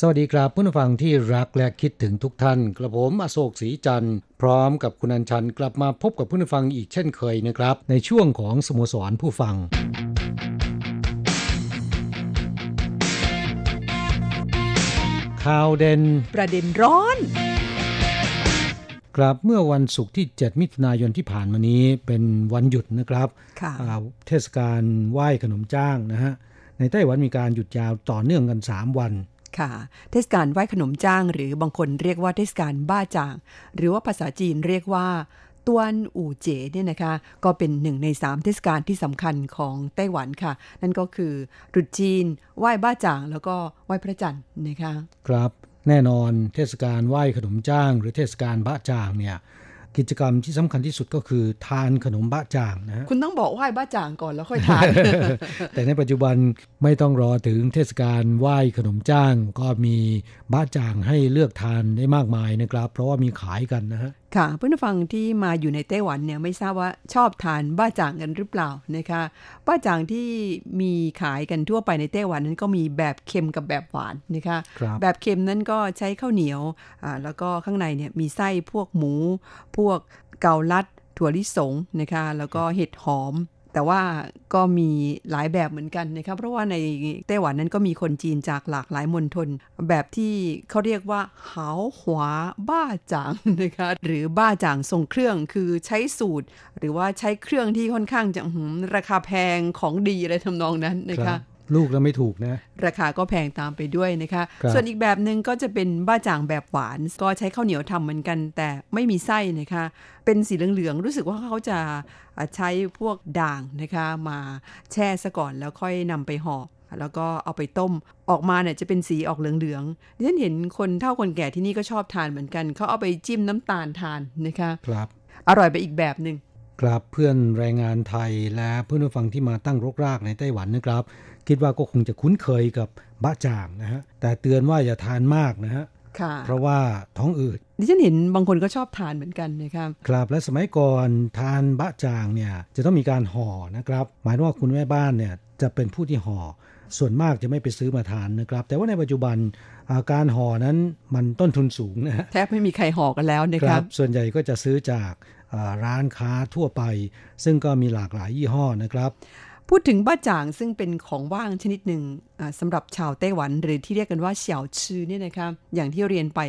สวัสดีครับผู้ฟังที่รักและคิดถึงทุกท่านกระผมอโศกศรีจันทร์พร้อมกับคุณอัญชันกลับมาพบกับผู้ฟังอีกเช่นเคยนะครับ ในช่วงของสโมสรผู้ฟังข่าวเด่นประเด็นร้อน ครับเมื่อวันศุกร์ที่ 7 มิถุนายนที่ผ่านมานี้เป็นวันหยุดนะครับค่ะอ่าเทศกาลไหว้ขนมจ้างนะฮะในไต้หวันมีการหยุดยาวต่อเนื่องกัน 3 วัน ค่ะ เทศกาลไหว้ขนมจ้าง หรือบางคนเรียกว่าเทศกาลบ้าจาง หรือว่าภาษาจีนเรียกว่าตวนอู่เจ๋เนี่ยนะคะ ก็เป็นหนึ่งในสามเทศกาลที่สำคัญของไต้หวันค่ะ นั่นก็คือรุษจีน ไหว้บ้าจาง แล้วก็ไหว้พระจันทร์นะคะ ครับแน่นอนเทศกาลไหว้ขนมจ้าง หรือเทศกาลบะจางเนี่ย กิจกรรมที่สำคัญที่สุดก็คือทานขนมบะจ่างนะฮะคุณต้องบอกไหว้บ้าจางก่อนแล้วค่อยทาน แต่ในปัจจุบันไม่ต้องรอถึงเทศกาลไหว้ขนมจ้าง ก็มีบะจ่างให้เลือกทานได้มากมายนะครับ เพราะว่ามีขายกันนะฮะค่ะเพื่อนผู้ฟังที่มาอยู่ในไต้หวันเนี่ยไม่ทราบว่าชอบทานบ้าจ่างกันหรือเปล่านะคะบ้าจ่างที่มีขายกันทั่วไปในไต้หวันนั้นก็มีแบบเค็มกับแบบหวานนะคะครับแบบเค็มนั้นก็ใช้ข้าวเหนียวอ่าแล้วก็ข้างในเนี่ยมีไส้พวกหมู พวกเกาลัดถั่วลิสงนะคะแล้วก็เห็ดหอม แต่ว่าก็มีหลายแบบเหมือนกันนะคะเพราะว่าในไต้หวันนั้นก็มีคนจีนจากหลากหลายมณฑลแบบที่เขาเรียกว่าหาวหวาบ้าจางนะคะหรือบ้าจางทรงเครื่องคือใช้สูตร หรือว่าใช้เครื่องที่ค่อนข้างจะราคาแพงของดีอะไรทำนองนั้นนะคะ ลูกแล้วไม่ถูกนะ ราคาก็แพงตามไปด้วยนะคะครับส่วนอีกแบบหนึ่งก็จะเป็นบ้าจ่างแบบหวาน ก็ใช้ข้าวเหนียวทำเหมือนกัน แต่ไม่มีไส้นะคะ เป็นสีเหลืองๆรู้สึกว่าเขาจะอ่าใช้พวกด่างนะคะมาแช่ซะก่อนแล้วค่อยนำไปห่อแล้วก็เอาไปต้มออกมาเนี่ยจะเป็นสีออกเหลืองๆดิฉันเห็นคนเฒ่าคนแก่ที่นี่ก็ชอบทานเหมือนกัน เขาเอาไปจิ้มน้ำตาลทานนะคะครับอร่อยไปอีกแบบหนึ่งครับเพื่อนแรงงานไทยและเพื่อนผู้ฟังที่มาตั้งรกรากในไต้หวันนะครับ คิดว่าก็คงจะคุ้นเคยกับบะจ่างนะฮะแต่เตือนว่าอย่าทานมากนะฮะค่ะเพราะว่าท้องอืดดิฉันเห็นบางคนก็ชอบทานเหมือนกันนะคะครับและสมัยก่อนทานบะจ่างเนี่ยจะต้องมีการห่อนะครับ หมายถึงว่าคุณแม่บ้านเนี่ยจะเป็นผู้ที่ห่อส่วนมากจะไม่ไปซื้อมาทานนะครับ แต่ว่าในปัจจุบันอ่าการห่อนั้นมันต้นทุนสูงนะฮะแทบไม่มีใครห่อกันแล้วนะคคะรับ ส่วนใหญ่ก็จะซื้อจากอ่าร้านค้าทั่วไป ซึ่งก็มีหลากหลายยี่ห้อนะครับ พูดถึงบ้าจ่างซึ่งเป็นของว่างชนิดหนึ่งสำหรับชาวไต้หวันหรือที่เรียกกันว่าเฉียวชื่อเนี่ยนะคะอย่างที่เรียนไป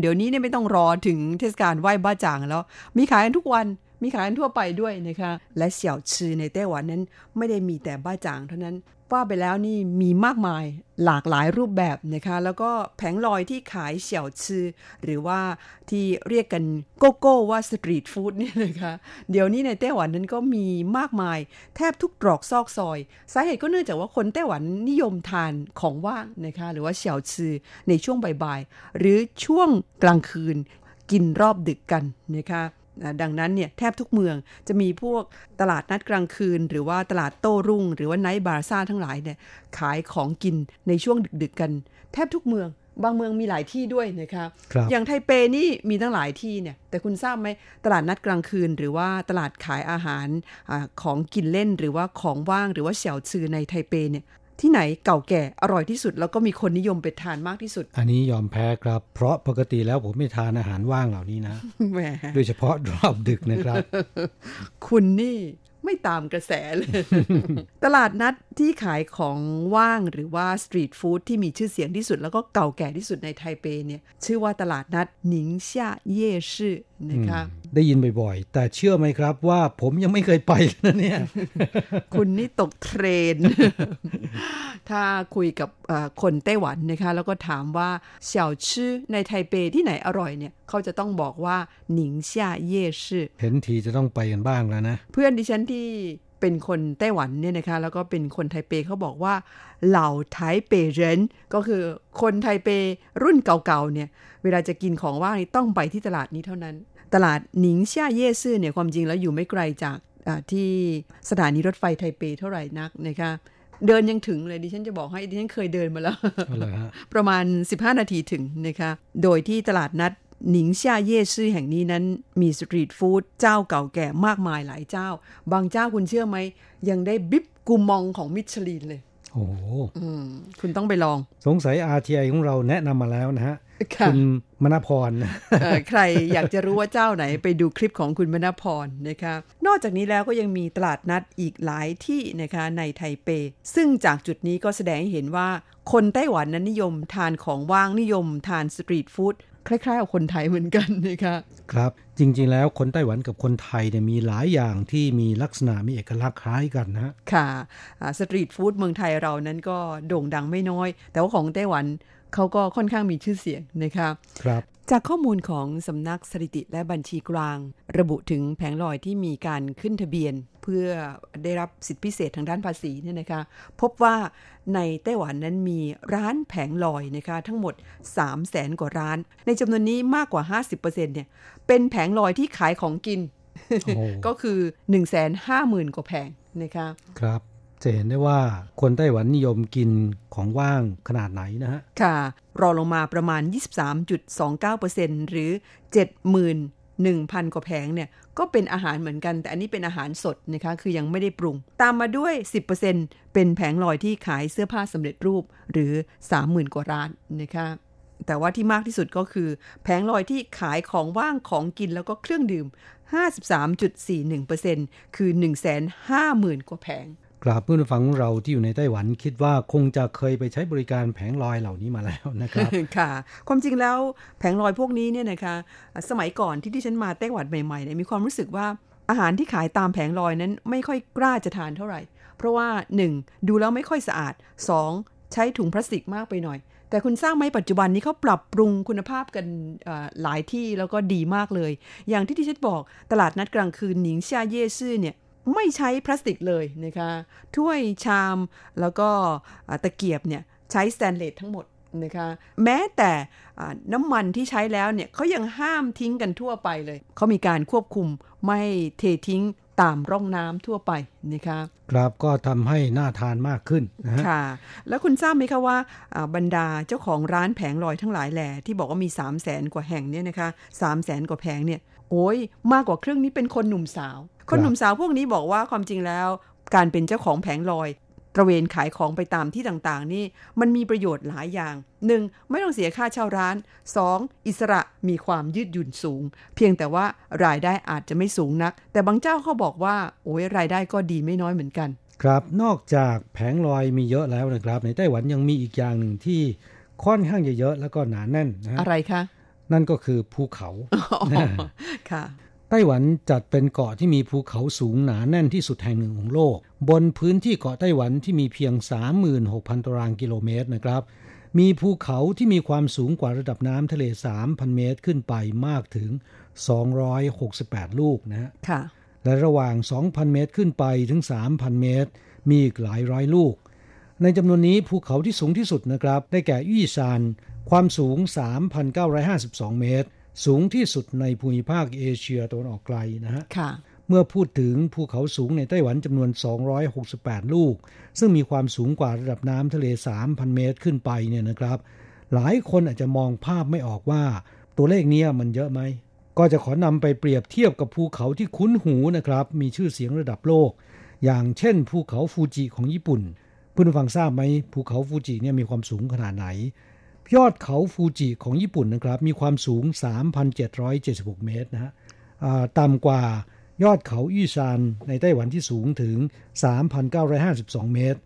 เดี๋ยวนี้เนี่ยไม่ต้องรอถึงเทศกาลไหว้บ้าจ่างแล้ว มีขายกันทุกวัน มีขายทั่วไปด้วยนะคะ และเสี่ยวชือในไต้หวันนั้นไม่ได้มีแต่บ้าจ่างเท่านั้นว่าไปแล้วนี่มีมากมายหลากหลายรูปแบบนะคะ แล้วก็แผงลอยที่ขายเสี่ยวชือ หรือว่าที่เรียกกันโกโก้ว่าสตรีทฟู้ดนี่นะคะ เดี๋ยวนี้ในไต้หวันนั้นก็มีมากมาย แทบทุกตรอกซอกซอย สาเหตุก็เนื่องจากว่าคนไต้หวันนิยมทานของว่างนะคะ หรือว่าเสี่ยวชือในช่วงบ่ายๆ หรือช่วงกลางคืนกินรอบดึกกันนะคะ ดังนั้นเนี่ยแทบทุกเมืองจะมีพวกตลาดนัดกลางคืน หรือว่าตลาดโต้รุ่ง หรือว่าไนท์บาร์ซ่าทั้งหลายเนี่ยขายของกินในช่วงดึกๆกัน แทบทุกเมืองบางเมืองมีหลายที่ด้วยนะคะครับอย่างไทเปนี่มีตั้งหลายที่เนี่ย แต่คุณทราบไหมตลาดนัดกลางคืน หรือว่าตลาดขายอาหารอาของกินเล่นหรือว่าของว่างหรือว่าเสี่ยวซือในไทเปเนี่ย ที่ไหนเก่าแก่อร่อยที่สุด แล้วก็มีคนนิยมไปทานมากที่สุด อันนี้ยอมแพ้ครับ เพราะปกติแล้วผมไม่ทานอาหารว่างเหล่านี้นะแหมโดยเฉพาะรอบดึกนะครับ คุณนี่ไม่ตามกระแสเลย ตลาดนัดที่ขายของว่างหรือว่าสตรีทฟู้ดที่มีชื่อเสียงที่สุด แล้วก็เก่าแก่ที่สุดในไทเปเนี่ย ชื่อว่าตลาดนัดหนิงช่าเย่ชื่อนะคะได้ยินบ่อยๆ แต่เชื่อไหมครับว่าผมยังไม่เคยไปเลยนะเนี่ย คุณนี่ตกเทรน ถ้าคุยกับเอ่อคนไต้หวันนะคะ แล้วก็ถามว่าเสี่ยวชื่อในไทเปที่ไหนอร่อยเนี่ย เขาจะต้องบอกว่าหนิงช่าเย่ชื่อเห็นทีจะต้องไปกันบ้างแล้วนะ เพื่อนดิฉันที่เป็นคนไต้หวันเนี่ยนะคะ แล้วก็เป็นคนไทเปเขาบอกว่า เหล่าไทเปเรนก็คือคนไทเปรุ่นเก่าๆเนี่ย เวลาจะกินของว่างนี่ต้องไปที่ตลาดนี้เท่านั้น ตลาดหนิงช่าเย่ซื่อเนี่ยความจริงแล้วอยู่ไม่ไกลจากอ่าที่สถานีรถไฟไทเปเท่าไหร่นักนะคะเดินยังถึงเลยดิฉันจะบอกให้ดิฉันเคยเดินมาแล้วเอาเลยฮะประมาณ 15 นาทีถึงนะคะโดยที่ตลาดนัดหนิงช่าเย่ซื่อแห่งนี้นั้นมีสตรีทฟู้ดเจ้าเก่าแก่มากมายหลายเจ้า บางเจ้าคุณเชื่อไหม ยังได้บิ๊บกูมองของมิชลินเลย โอ้โหอืมคุณต้องไปลอง สงสัย RTI ของเราแนะนำมาแล้วนะฮะ ค่ะณมณพรนะเอ่อใครอยากจะรู้ว่าเจ้าไหนไปดูคลิปของคุณมณพรนะคะนอกจากนี้แล้วก็ยังมีตลาดนัดอีกหลายที่นะคะในไทเป ซึ่งจากจุดนี้ก็แสดงให้เห็นว่าคนไต้หวันนั้นนิยมทานของว่างนิยมทานสตรีทฟู้ดคล้ายๆกับคนไทยเหมือนกันนะคะครับจริงๆ แล้วคนไต้หวันกับคนไทยเนี่ยมีหลายอย่างที่มีลักษณะมีเอกลักษณ์คล้ายกันนะฮะค่ะอ่าสตรีทฟู้ดเมืองไทยเรานั้นก็โด่งดังไม่น้อย แต่ว่าของไต้หวัน เขาก็ค่อนข้างมีชื่อเสียงนะคะครับ จากข้อมูลของสำนักสถิติและบัญชีกลาง ระบุถึงแผงลอยที่มีการขึ้นทะเบียน เพื่อได้รับสิทธิพิเศษทางด้านภาษีเนี่ยนะคะ พบว่าในไต้หวันนั้นมีร้านแผงลอยนะคะทั้งหมด 3 0 0แสนกว่าร้าน ในจำนวนนี้มากกว่า 50%เนี่ยเป็นแผงลอยที่ขายของกินโอ้โหก็คือ 1 5 0 0 0 0 กว่าแผงนะคะครับ จะเห็นได้ว่าคนไต้หวันนิยมกินของว่างขนาดไหนนะฮะ ค่ะ รอลงมาประมาณ 23.29%หรือ 71,000 กว่าแผงเนี่ย ก็เป็นอาหารเหมือนกัน แต่อันนี้เป็นอาหารสดนะคะ คือยังไม่ได้ปรุง ตามมาด้วย 10%เป็นแผงลอยที่ขายเสื้อผ้าสำเร็จรูปหรือ 30,000 กว่าร้านนะคะแต่ว่าที่มากที่สุดก็คือ แผงลอยที่ขายของว่างของกินแล้วก็เครื่องดื่ม 53.41%คือ 150,000 กว่าแผง กราบเพื่อนผู้ฟังของเราที่อยู่ในไต้หวันคิดว่าคงจะเคยไปใช้บริการแผงลอยเหล่านี้มาแล้วนะครับค่ะ ความจริงแล้วแผงลอยพวกนี้เนี่ยนะคะ สมัยก่อนที่ที่ฉันมาไต้หวันใหม่ๆเนี่ยมีความรู้สึกว่าอาหารที่ขายตามแผงลอยนั้นไม่ค่อยกล้าจะทานเท่าไหร่ เพราะว่า 1. ดูแล้วไม่ค่อยสะอาด 2. ใช้ถุงพลาสติกมากไปหน่อย แต่คุณสร้างไหมปัจจุบันนี้เขาปรับปรุงคุณภาพกันหลายที่แล้วก็ดีมากเลย อย่างที่ที่ฉันบอกตลาดนัดกลางคืนหนิงชาเย่ซื่อเนี่ย ไม่ใช้พลาสติกเลยนะคะถ้วยชามแล้วก็อ่าตะเกียบเนี่ยใช้สแตนเลสทั้งหมดนะคะแม้แต่อ่าน้ำมันที่ใช้แล้วเนี่ยเขายังห้ามทิ้งกันทั่วไปเลย เขามีการควบคุมไม่เททิ้งตามร่องน้ำทั่วไปนะคะครับก็ทำให้น่าทานมากขึ้นนะฮะค่ะ แล้วคุณทราบไหมคะว่าอ่าบรรดาเจ้าของร้านแผงลอยทั้งหลายแหล่ที่บอกว่ามี 3 0 0แสนกว่าแห่งเนี่ยนะคะ3 0 0แสนกว่าแผงเนี่ย โอ้ยมากกว่าครึ่งนี้เป็นคนหนุ่มสาว คนหนุ่มสาวพวกนี้บอกว่าความจริงแล้ว การเป็นเจ้าของแผงลอย ตระเวนขายของไปตามที่ต่างๆ นี่มันมีประโยชน์หลายอย่าง 1. ไม่ต้องเสียค่าเช่าร้าน 2. อิสระมีความยืดหยุ่นสูง เพียงแต่ว่ารายได้อาจจะไม่สูงนัก แต่บางเจ้าเขาบอกว่า โอ้ยรายได้ก็ดีไม่น้อยเหมือนกัน ครับนอกจากแผงลอยมีเยอะแล้วนะครับ ในไต้หวันยังมีอีกอย่างหนึ่งที่ค่อนข้างจะเยอะแล้วก็หนาแน่นนะฮะอะไรคะ นั่นก็คือภูเขาค่ะไต้หวันจัดเป็นเกาะที่มีภูเขาสูงหนาแน่นที่สุดแห่งหนึ่งของโลก บนพื้นที่เกาะไต้หวันที่มีเพียง 36,000 ตารางกิโลเมตรนะครับ มีภูเขาที่มีความสูงกว่าระดับน้ำทะเล 3,000 เมตรขึ้นไปมากถึง 268 ลูกนะฮะค่ะ และระหว่าง 2,000 เมตรขึ้นไปถึง 3,000 เมตร มีอีกหลายร้อยลูก ในจำนวนนี้ภูเขาที่สูงที่สุดนะครับ ได้แก่อี้ซาน ความสูง 3,952 เมตร สูงที่สุดในภูมิภาคเอเชียตะวันออกไกลนะฮะค่ะเมื่อพูดถึงภูเขาสูงในไต้หวันจำนวน 268 ลูก ซึ่งมีความสูงกว่าระดับน้ำทะเล 3,000 เมตรขึ้นไปเนี่ยนะครับ หลายคนอาจจะมองภาพไม่ออกว่า ตัวเลขเนี้ยมันเยอะไหม ก็จะขอนำไปเปรียบเทียบกับภูเขาที่คุ้นหูนะครับ มีชื่อเสียงระดับโลก อย่างเช่น ภูเขาฟูจิของญี่ปุ่น เพื่อนผู้ฟังทราบไหมภูเขาฟูจิเนี่ยมีความสูงขนาดไหน ยอดเขาฟูจิของญี่ปุ่นนะครับ มีความสูง 3,776 เมตรนะฮะอ่าต่ำกว่ายอดเขาอวี้ซานในไต้หวันที่สูงถึง 3,952 เมตร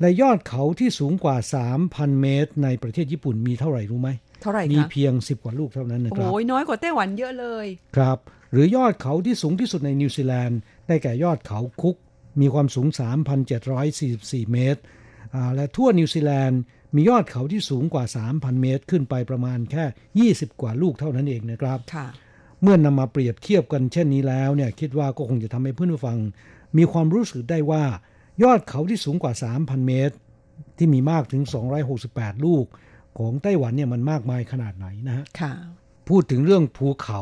และยอดเขาที่สูงกว่า 3,000 เมตร ในประเทศญี่ปุ่นมีเท่าไหร่รู้ไหมเท่าไหร่มีคะเพียง 10 กว่าลูกเท่านั้นนะครับโอ้ยน้อยกว่าไต้หวันเยอะเลย ครับ หรือยอดเขาที่สูงที่สุดในนิวซีแลนด์ได้แก่ยอดเขาคุก มีความสูง 3,744 เมตรอ่าและทั่วนิวซีแลนด์ มียอดเขาที่สูงกว่า 3,000 เมตร ขึ้นไปประมาณแค่ 20 กว่าลูกเท่านั้นเองนะครับค่ะเมื่อนำมาเปรียบเทียบกันเช่นนี้แล้วเนี่ยคิดว่าก็คงจะทำให้เพื่อนผู้ฟัง มีความรู้สึกได้ว่า ยอดเขาที่สูงกว่า 3,000 เมตร ที่มีมากถึง 268 ลูก ของไต้หวันเนี่ยมันมากมายขนาดไหนนะฮะค่ะพูดถึงเรื่องภูเขา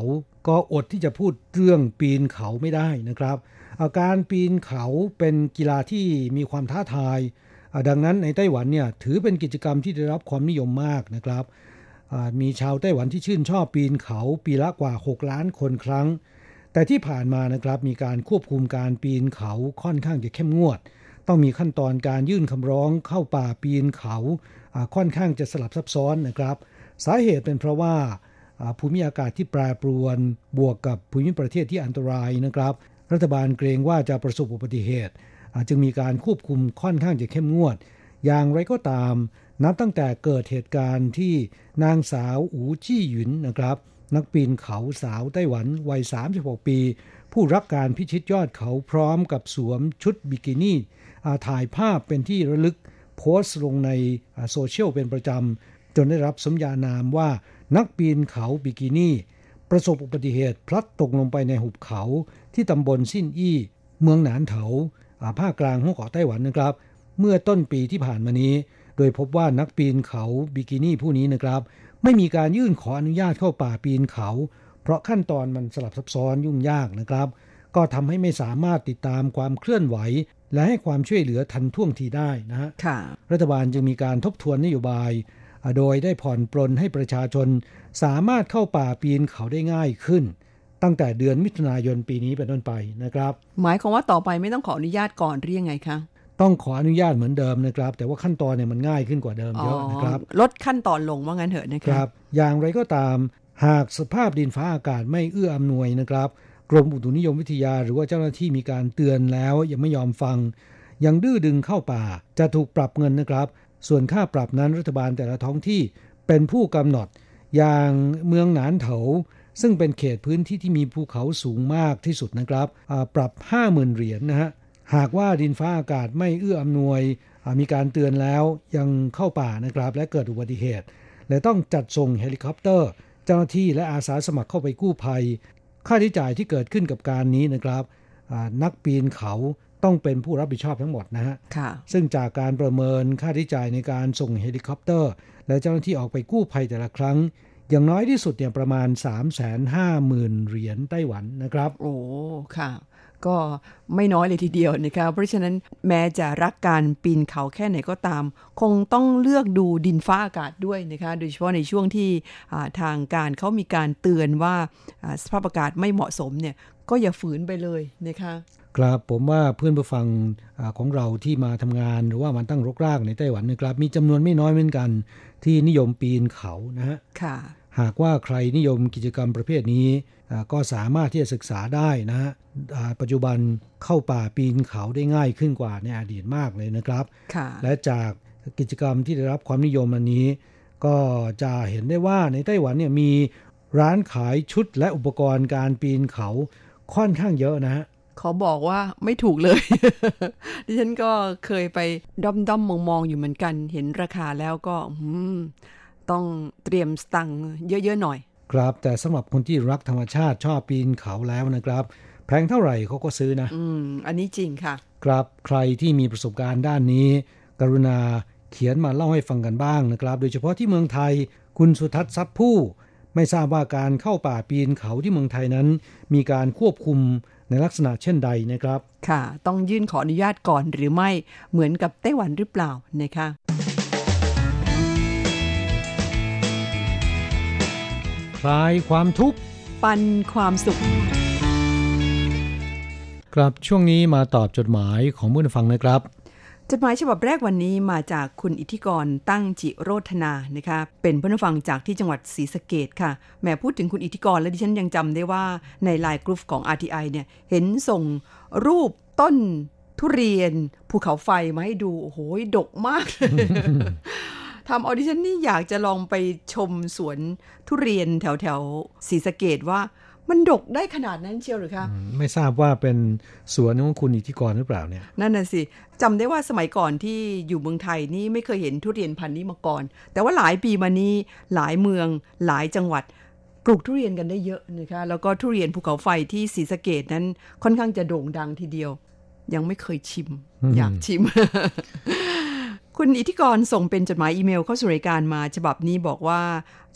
ก็อดที่จะพูดเรื่องปีนเขาไม่ได้นะครับอาการปีนเขาเป็นกีฬาที่มีความท้าทายอ่า ดังนั้นในไต้หวันเนี่ยถือเป็นกิจกรรมที่ได้รับความนิยมมากนะครับมีชาวไต้หวันที่ชื่นชอบปีนเขาปีละกว่า 6 ล้านคนครั้ง แต่ที่ผ่านมานะครับมีการควบคุมการปีนเขาค่อนข้างจะเข้มงวด ต้องมีขั้นตอนการยื่นคำร้องเข้าป่าปีนเขาค่อนข้างจะสลับซับซ้อนนะครับ สาเหตุเป็นเพราะว่าภูมิอากาศที่แปรปรวนบวกกับภูมิประเทศที่อันตรายนะครับ รัฐบาลเกรงว่าจะประสบอุบัติเหตุ จึงมีการควบคุมค่อนข้างจะเข้มงวด อย่างไรก็ตาม นับตั้งแต่เกิดเหตุการณ์ที่นางสาวอูจี้หยุนนะครับ นักปีนเขาสาวไต้หวันวัย 36 ปี ผู้รักการพิชิตยอดเขาพร้อมกับสวมชุดบิกินี่ถ่ายภาพเป็นที่ระลึกโพสต์ลงในโซเชียลเป็นประจำ จนได้รับสมญานามว่านักปีนเขาบิกินี่ประสบอุบัติเหตุพลัดตกลงไปในหุบเขาที่ตำบลสิ้นอี้ เมืองหนานเถา ภาคกลางของเกาะไต้หวันนะครับ เมื่อต้นปีที่ผ่านมานี้ โดยพบว่านักปีนเขาบิกินี่ผู้นี้นะครับ ไม่มีการยื่นขออนุญาตเข้าป่าปีนเขา เพราะขั้นตอนมันสลับซับซ้อนยุ่งยากนะครับ ก็ทำให้ไม่สามารถติดตามความเคลื่อนไหว และให้ความช่วยเหลือทันท่วงทีได้นะฮะค่ะรัฐบาลจึงมีการทบทวนนโยบายอ่าโดยได้ผ่อนปลนให้ประชาชนสามารถเข้าป่าปีนเขาได้ง่ายขึ้น ตั้งแต่เดือนมิถุนายนปีนี้เป็นต้นไปนะครับ หมายความว่าต่อไปไม่ต้องขออนุญาตก่อนหรือยังไงคะต้องขออนุญาตเหมือนเดิมนะครับ แต่ว่าขั้นตอนเนี่ยมันง่ายขึ้นกว่าเดิมเยอะนะครับ ลดขั้นตอนลงว่างั้นเถอะนะคคะรับ อย่างไรก็ตาม หากสภาพดินฟ้าอากาศไม่เอื้ออำนวยนะครับ กรมอุตุนิยมวิทยาหรือว่าเจ้าหน้าที่มีการเตือนแล้วยังไม่ยอมฟัง ยังดื้อดึงเข้าป่า จะถูกปรับเงินนะครับ ส่วนค่าปรับนั้นรัฐบาลแต่ละท้องที่เป็นผู้กำหนด อย่างเมืองหนานโถว ซึ่งเป็นเขตพื้นที่ที่มีภูเขาสูงมากที่สุดนะครับอ่าปรับ 50,000 เหรียญนะฮะ หากว่าดินฟ้าอากาศไม่เอื้ออำนวยอ่ามีการเตือนแล้วยังเข้าป่านะครับ และเกิดอุบัติเหตุ และต้องจัดส่งเฮลิคอปเตอร์ เจ้าหน้าที่และอาสาสมัครเข้าไปกู้ภัย ค่าใช้จ่ายที่เกิดขึ้นกับการนี้นะครับอ่านักปีนเขาต้องเป็นผู้รับผิดชอบทั้งหมดนะฮะค่ะซึ่งจากการประเมินค่าใช้จ่ายในการส่งเฮลิคอปเตอร์ และเจ้าหน้าที่ออกไปกู้ภัยแต่ละครั้ง อย่างน้อยที่สุดเนี่ยประมาณ 350,000 เหรียญไต้หวันนะครับ โอ้ค่ะ ก็ไม่น้อยเลยทีเดียวนะคะเพราะฉะนั้นแม้จะรักการปีนเขาแค่ไหนก็ตาม คงต้องเลือกดูดินฟ้าอากาศด้วยนะคะ โดยเฉพาะในช่วงที่ทางการเขามีการเตือนว่าสภาพอากาศไม่เหมาะสมเนี่ยก็อย่าฝืนไปเลยนะคะ ครับผมว่าเพื่อนผู้ฟังอาของเราที่มาทำงานหรือว่ามาตั้งรกรากในไต้หวันนะครับ มีจำนวนไม่น้อยเหมือนกัน ที่นิยมปีนเขานะฮะค่ะหากว่าใครนิยมกิจกรรมประเภทนี้อ่าก็สามารถที่จะศึกษาได้นะฮะอ่าปัจจุบันเข้าป่าปีนเขาได้ง่ายขึ้นกว่าในอดีตมากเลยนะครับค่ะและจากกิจกรรมที่ได้รับความนิยมอันนี้ ก็จะเห็นได้ว่าในไต้หวันเนี่ยมีร้านขายชุดและอุปกรณ์การปีนเขาค่อนข้างเยอะนะฮะ ขอบอกว่าไม่ถูกเลย ดิฉันก็เคยไปด้อมด้อมมองมองๆอยู่เหมือนกัน เห็นราคาแล้วก็อืมต้องเตรียมสตังค์เยอะๆหน่อย ครับ แต่สำหรับคนที่รักธรรมชาติชอบปีนเขาแล้วนะครับแพงเท่าไหร่เขาก็ซื้อนะ อืม อันนี้จริงค่ะ ครับใครที่มีประสบการณ์ด้านนี้ กรุณาเขียนมาเล่าให้ฟังกันบ้างนะครับ โดยเฉพาะที่เมืองไทย คุณสุทัศน์ทรัพย์ผู้ ไม่ทราบว่าการเข้าป่าปีนเขาที่เมืองไทยนั้น มีการควบคุม ในลักษณะเช่นใดนะครับ ค่ะ ต้องยื่นขออนุญาตก่อนหรือไม่เหมือนกับไต้หวันหรือเปล่านะคะคลายความทุกข์ ปันความสุข ครับช่วงนี้มาตอบจดหมายของผู้ฟังนะครับ จดหมายฉบับแรกวันนี้มาจากคุณอิทธิกรตั้งจิโรธนานะคะเป็นผู้ฟังจากที่จังหวัดศรีสะเกดค่ะแหมพูดถึงคุณอิทธิกรแล้วดิฉันยังจำได้ว่าในไลน์กรุ๊ปของ RTI เนี่ยเห็นส่งรูปต้นทุเรียน ภูเขาไฟมาให้ดู โอ้โหดกมากทำอาดิฉันนี่อยากจะลองไปชมสวนทุเรียนแถวแถวศรีสะเกษว่า มันดกได้ขนาดนั้นเชียวหรือคะไม่ทราบว่าเป็นสวนของคุณอิทธิกรหรือเปล่าเนี่ย นั่นน่ะสิจำได้ว่าสมัยก่อนที่อยู่เมืองไทยนี่ไม่เคยเห็นทุเรียนพันธุ์นี้มาก่อน แต่ว่าหลายปีมานี้หลายเมืองหลายจังหวัดปลูกทุเรียนกันได้เยอะนะคะแล้วก็ทุเรียนภูเขาไฟที่ศรีสะเกดนั้นค่อนข้างจะโด่งดังทีเดียว ยังไม่เคยชิม อยากชิม คุณอิทธิกรส่งเป็นจดหมายอีเมลเข้าสู่รายการมาฉบับนี้บอกว่า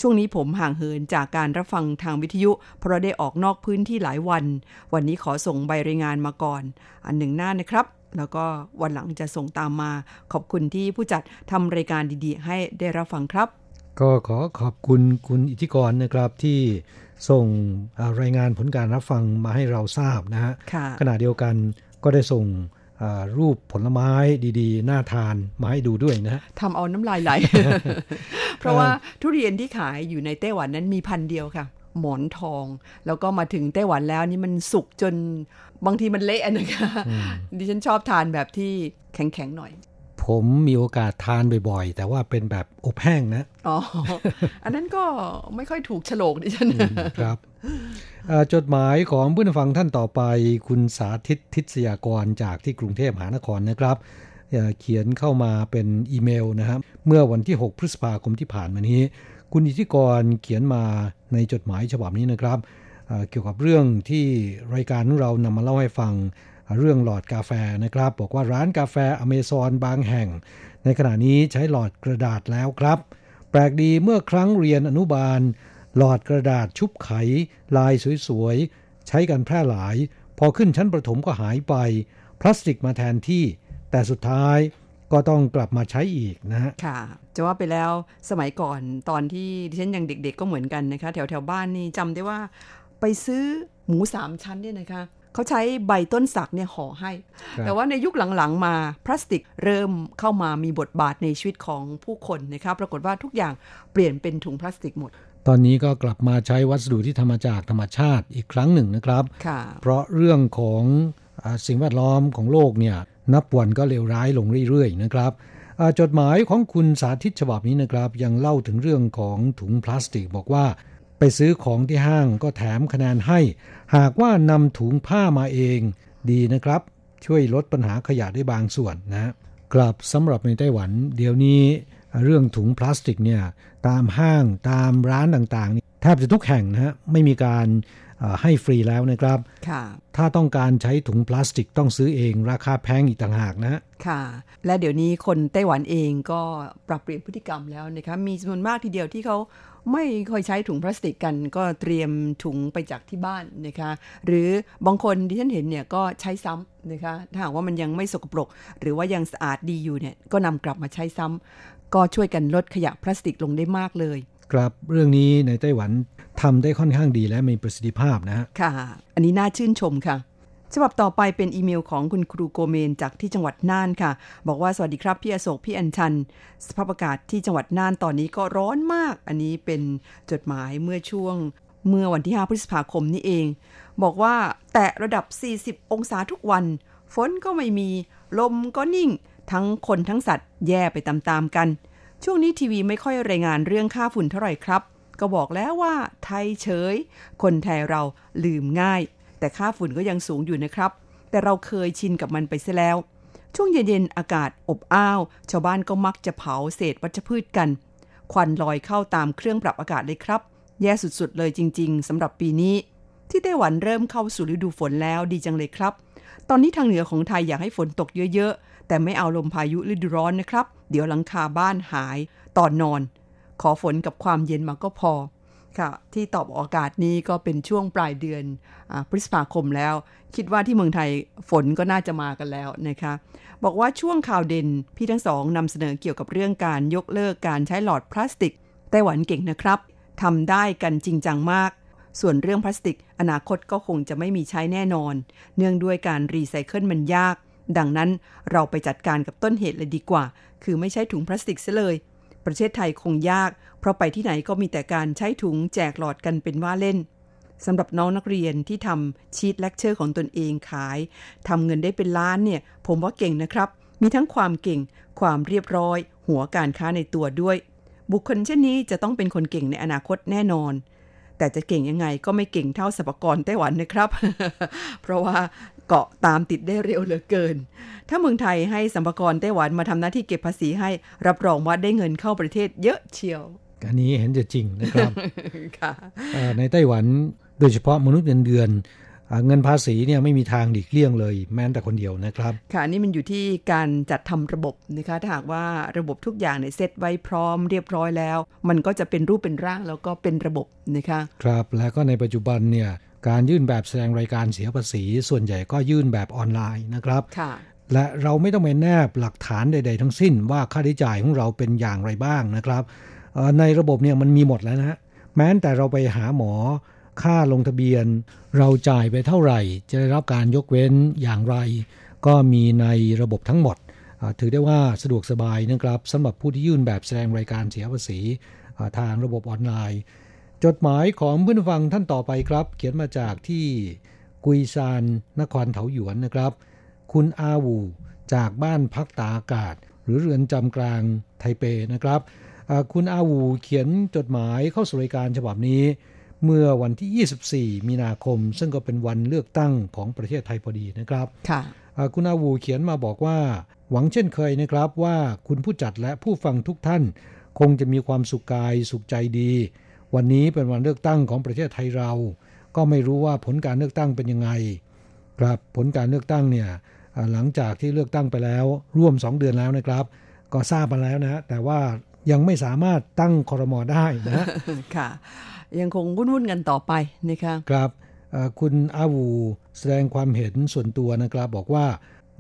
ช่วงนี้ผมห่างเหินจากการรับฟังทางวิทยุ เพราะได้ออกนอกพื้นที่หลายวัน วันนี้ขอส่งใบรายงานมาก่อน อันหนึ่งหน้านะครับ แล้วก็วันหลังจะส่งตามมา ขอบคุณที่ผู้จัดทำรายการดีๆ ให้ได้รับฟังครับ ก็ขอขอบคุณคุณอิทธิกรนะครับที่ส่งรายงานผลการรับฟังมาให้เราทราบนะฮะขณะเดียวกันก็ได้ส่ง รูปผลไม้ดีๆ น่าทานมาให้ดูด้วยนะทำเอาน้ำลายไหล เพราะว่าทุเรียนที่ขายอยู่ในไต้หวันนั้นมีพันเดียวค่ะ หมอนทอง แล้วก็มาถึงไต้หวันแล้วนี่มันสุกจนบางทีมันเละนะคะดิฉันชอบทานแบบที่แข็งๆหน่อย ผมมีโอกาสทานบ่อยๆ แต่ว่าเป็นแบบอบแห้งนะ อ๋อ อันนั้นก็ไม่ค่อยถูกฉลกดิฉันครับจดหมายของผู้นฟังท่านต่อไป คุณสาธิตทิศยากรจากที่กรุงเทพมหานครนะครับ เขียนเข้ามาเป็นอีเมลนะครับเมื่อวันที่ 6 พฤษภาคมที่ผ่านมานี้ คุณอิทธิกรเขียนมาในจดหมายฉบับนี้นะครับ เกี่ยวกับเรื่องที่รายการของเรานำมาเล่าให้ฟัง เรื่องหลอดกาแฟนะครับ บอกว่าร้านกาแฟอเมซอนบางแห่ง ในขณะนี้ใช้หลอดกระดาษแล้วครับ แปลกดีเมื่อครั้งเรียนอนุบาล หลอดกระดาษชุบไข ลายสวยๆ ใช้กันแพร่หลาย พอขึ้นชั้นประถมก็หายไป พลาสติกมาแทนที่ แต่สุดท้ายก็ต้องกลับมาใช้อีกนะฮะ ค่ะ จะว่าไปแล้วสมัยก่อนตอนที่ดิฉันยังเด็กๆก็เหมือนกันนะคะ แถวแถวบ้านนี่จำได้ว่าไปซื้อหมูสามชั้นเนี่ยนะคะ เขาใช้ใบต้นสักเนี่ยห่อให้ แต่ว่าในยุคหลังๆมาพลาสติกเริ่มเข้ามามีบทบาทในชีวิตของผู้คนนะคะปรากฏว่าทุกอย่างเปลี่ยนเป็นถุงพลาสติกหมด ตอนนี้ก็กลับมาใช้วัสดุที่ทำมาจากธรรมชาติอีกครั้งหนึ่งนะครับ เพราะเรื่องของอสิ่งแวดล้อมของโลกเนี่ยนับวันก็เลวร้ายลงเรื่อยๆนะครับจดหมายของคุณสาธิตฉบับนี้นะครับ ยังเล่าถึงเรื่องของถุงพลาสติกบอกว่า ไปซื้อของที่ห้างก็แถมคะแนนให้ หากว่านำถุงผ้ามาเองดีนะครับ ช่วยลดปัญหาขยะได้บางส่วนนะกลับสำหรับในไต้หวัน เดี๋ยวนี้เรื่องถุงพลาสติกเนี่ยตามห้างตามร้านต่างๆนี่แทบจะทุกแห่งนะฮะไม่มีการให้ฟรีแล้วนะครับถ้าต้องการใช้ถุงพลาสติกต้องซื้อเองราคาแพงอีกต่างหากนะค่ะ และเดี๋ยวนี้คนไต้หวันเองก็ปรับเปลี่ยนพฤติกรรมแล้วนะคะมีจำนวนมากทีเดียวที่เขา ไม่ค่อยใช้ถุงพลาสติกกัน ก็เตรียมถุงไปจากที่บ้านนะคะ หรือบางคนที่ฉันเห็นเนี่ยก็ใช้ซ้ำนะคะ ถ้าหากว่ามันยังไม่สกปรก หรือว่ายังสะอาดดีอยู่เนี่ยก็นำกลับมาใช้ซ้ำก็ช่วยกันลดขยะพลาสติกลงได้มากเลยครับเรื่องนี้ในไต้หวันทำได้ค่อนข้างดีและมีประสิทธิภาพนะค่ะ อันนี้น่าชื่นชมค่ะ ฉบับต่อไปเป็นอีเมลของคุณครูโกเมนจากที่จังหวัดน่านค่ะ บอกว่าสวัสดีครับพี่อโศกพี่อัญชัน สภาพอากาศที่จังหวัดน่านตอนนี้ก็ร้อนมาก อันนี้เป็นจดหมายเมื่อช่วงเมื่อวันที่ 5 พฤษภาคมนี้เอง บอกว่าแตะระดับ 40 องศาทุกวัน ฝนก็ไม่มี ลมก็นิ่ง ทั้งคนทั้งสัตว์แย่ไปตามๆกัน ช่วงนี้ทีวีไม่ค่อยรายงานเรื่องค่าฝุ่นเท่าไหร่ครับ ก็บอกแล้วว่าไทยเฉย คนไทยเราลืมง่าย แต่ค่าฝุ่นก็ยังสูงอยู่นะครับ แต่เราเคยชินกับมันไปซะแล้ว ช่วงเย็นๆอากาศอบอ้าว ชาวบ้านก็มักจะเผาเศษวัชพืชกัน ควันลอยเข้าตามเครื่องปรับอากาศเลยครับ แย่สุดๆเลยจริง ๆสำหรับปีนี้ ที่ไต้หวันเริ่มเข้าสู่ฤดูฝนแล้วดีจังเลยครับ ตอนนี้ทางเหนือของไทยอยากให้ฝนตกเยอะๆ แต่ไม่เอาลมพายุฤดูร้อนนะครับ เดี๋ยวหลังคาบ้านหายตอนนอน ขอฝนกับความเย็นมาก็พอ ค่ะที่ตอบอากาศนี้ก็เป็นช่วงปลายเดือนอพฤษภาคมแล้ว คิดว่าที่เมืองไทยฝนก็น่าจะมากันแล้วนะคะบอกว่าช่วงข่าวเด่นพี่ทั้งสองนำเสนอเกี่ยวกับเรื่องการยกเลิกการใช้หลอดพลาสติกไต้หวันเก่งนะครับทำได้กันจริงจังมาก ส่วนเรื่องพลาสติก อนาคตก็คงจะไม่มีใช้แน่นอน เนื่องด้วยการรีไซเคิลมันยาก ดังนั้นเราไปจัดการกับต้นเหตุเลยดีกว่า คือไม่ใช้ถุงพลาสติกซะเลย ประเทศไทยคงยาก เพราะไปที่ไหนก็มีแต่การใช้ถุงแจกหลอดกันเป็นว่าเล่นสำหรับน้องนักเรียนที่ทำชีตเลคเชอร์ของตนเองขายทำเงินได้เป็นล้านเนี่ย ผมว่าเก่งนะครับ มีทั้งความเก่ง ความเรียบร้อย หัวการค้าในตัวด้วย บุคคลเช่นนี้จะต้องเป็นคนเก่งในอนาคตแน่นอน แต่จะเก่งยังไงก็ไม่เก่งเท่าสปกรไต้หวันนะครับ เพราะว่า เกาะตามติดได้เร็วเหลือเกิน ถ้าเมืองไทยให้สัมภากรไต้หวันมาทำหน้าที่เก็บภาษีให้รับรองว่าได้เงินเข้าประเทศเยอะเชียวอันนี้เห็นจะจริงนะครับค่ะเอ่อในไต้หวันโดยเฉพาะมนุษย์เงินเดือนอ่าเงินภาษีเนี่ยไม่มีทางหลีกเลี่ยงเลย แม้แต่คนเดียวนะครับ ค่ะนี่มันอยู่ที่การจัดทำระบบนะคะถ้าหากว่าระบบทุกอย่างเนี่ยเซตไว้พร้อมเรียบร้อยแล้ว มันก็จะเป็นรูปเป็นร่างแล้วก็เป็นระบบนะคะ ครับและก็ในปัจจุบันเนี่ย การยื่นแบบแสดงรายการเสียภาษี ส่วนใหญ่ก็ยื่นแบบออนไลน์นะครับค่ะและเราไม่ต้องไปแนบหลักฐานใด ๆ ทั้งสิ้นว่าค่าใช้จ่ายของเราเป็นอย่างไรบ้างนะครับเอ่อในระบบเนี่ยมันมีหมดแล้วนะฮะแม้แต่เราไปหาหมอค่าลงทะเบียน เราจ่ายไปเท่าไหร่ จะได้รับการยกเว้นอย่างไร ก็มีในระบบทั้งหมดอ่าถือได้ว่าสะดวกสบายนะครับสำหรับผู้ที่ยื่นแบบแสดงรายการเสียภาษีอ่าทางระบบออนไลน์ จดหมายของเพื่อนฟังท่านต่อไปครับ เขียนมาจากที่กุยซานนครเถาหยวนนะครับ คุณอาวู จากบ้านพักตากอากาศ หรือเรือนจำกลางไทเปนะครับอ่าคุณอาวูเขียนจดหมายเข้าสู่รายการฉบับนี้ เมื่อวันที่ 24 มีนาคม ซึ่งก็เป็นวันเลือกตั้งของประเทศไทยพอดีนะครับค่ะอ่าคุณอาวูเขียนมาบอกว่า หวังเช่นเคยนะครับว่าคุณผู้จัดและผู้ฟังทุกท่าน คงจะมีความสุขกายสุขใจดี วันนี้เป็นวันเลือกตั้งของประเทศไทยเรา ก็ไม่รู้ว่าผลการเลือกตั้งเป็นยังไง ครับผลการเลือกตั้งเนี่ยอ่าหลังจากที่เลือกตั้งไปแล้วร่วม 2 เดือนแล้วนะครับ ก็ทราบมาแล้วนะฮะแต่ว่ายังไม่สามารถตั้งคอรมอได้นะค่ะ ยังคงวุ่นๆกันต่อไปนะคะครับเอ่อคุณอาวูแสดงความเห็นส่วนตัวนะครับ บอกว่า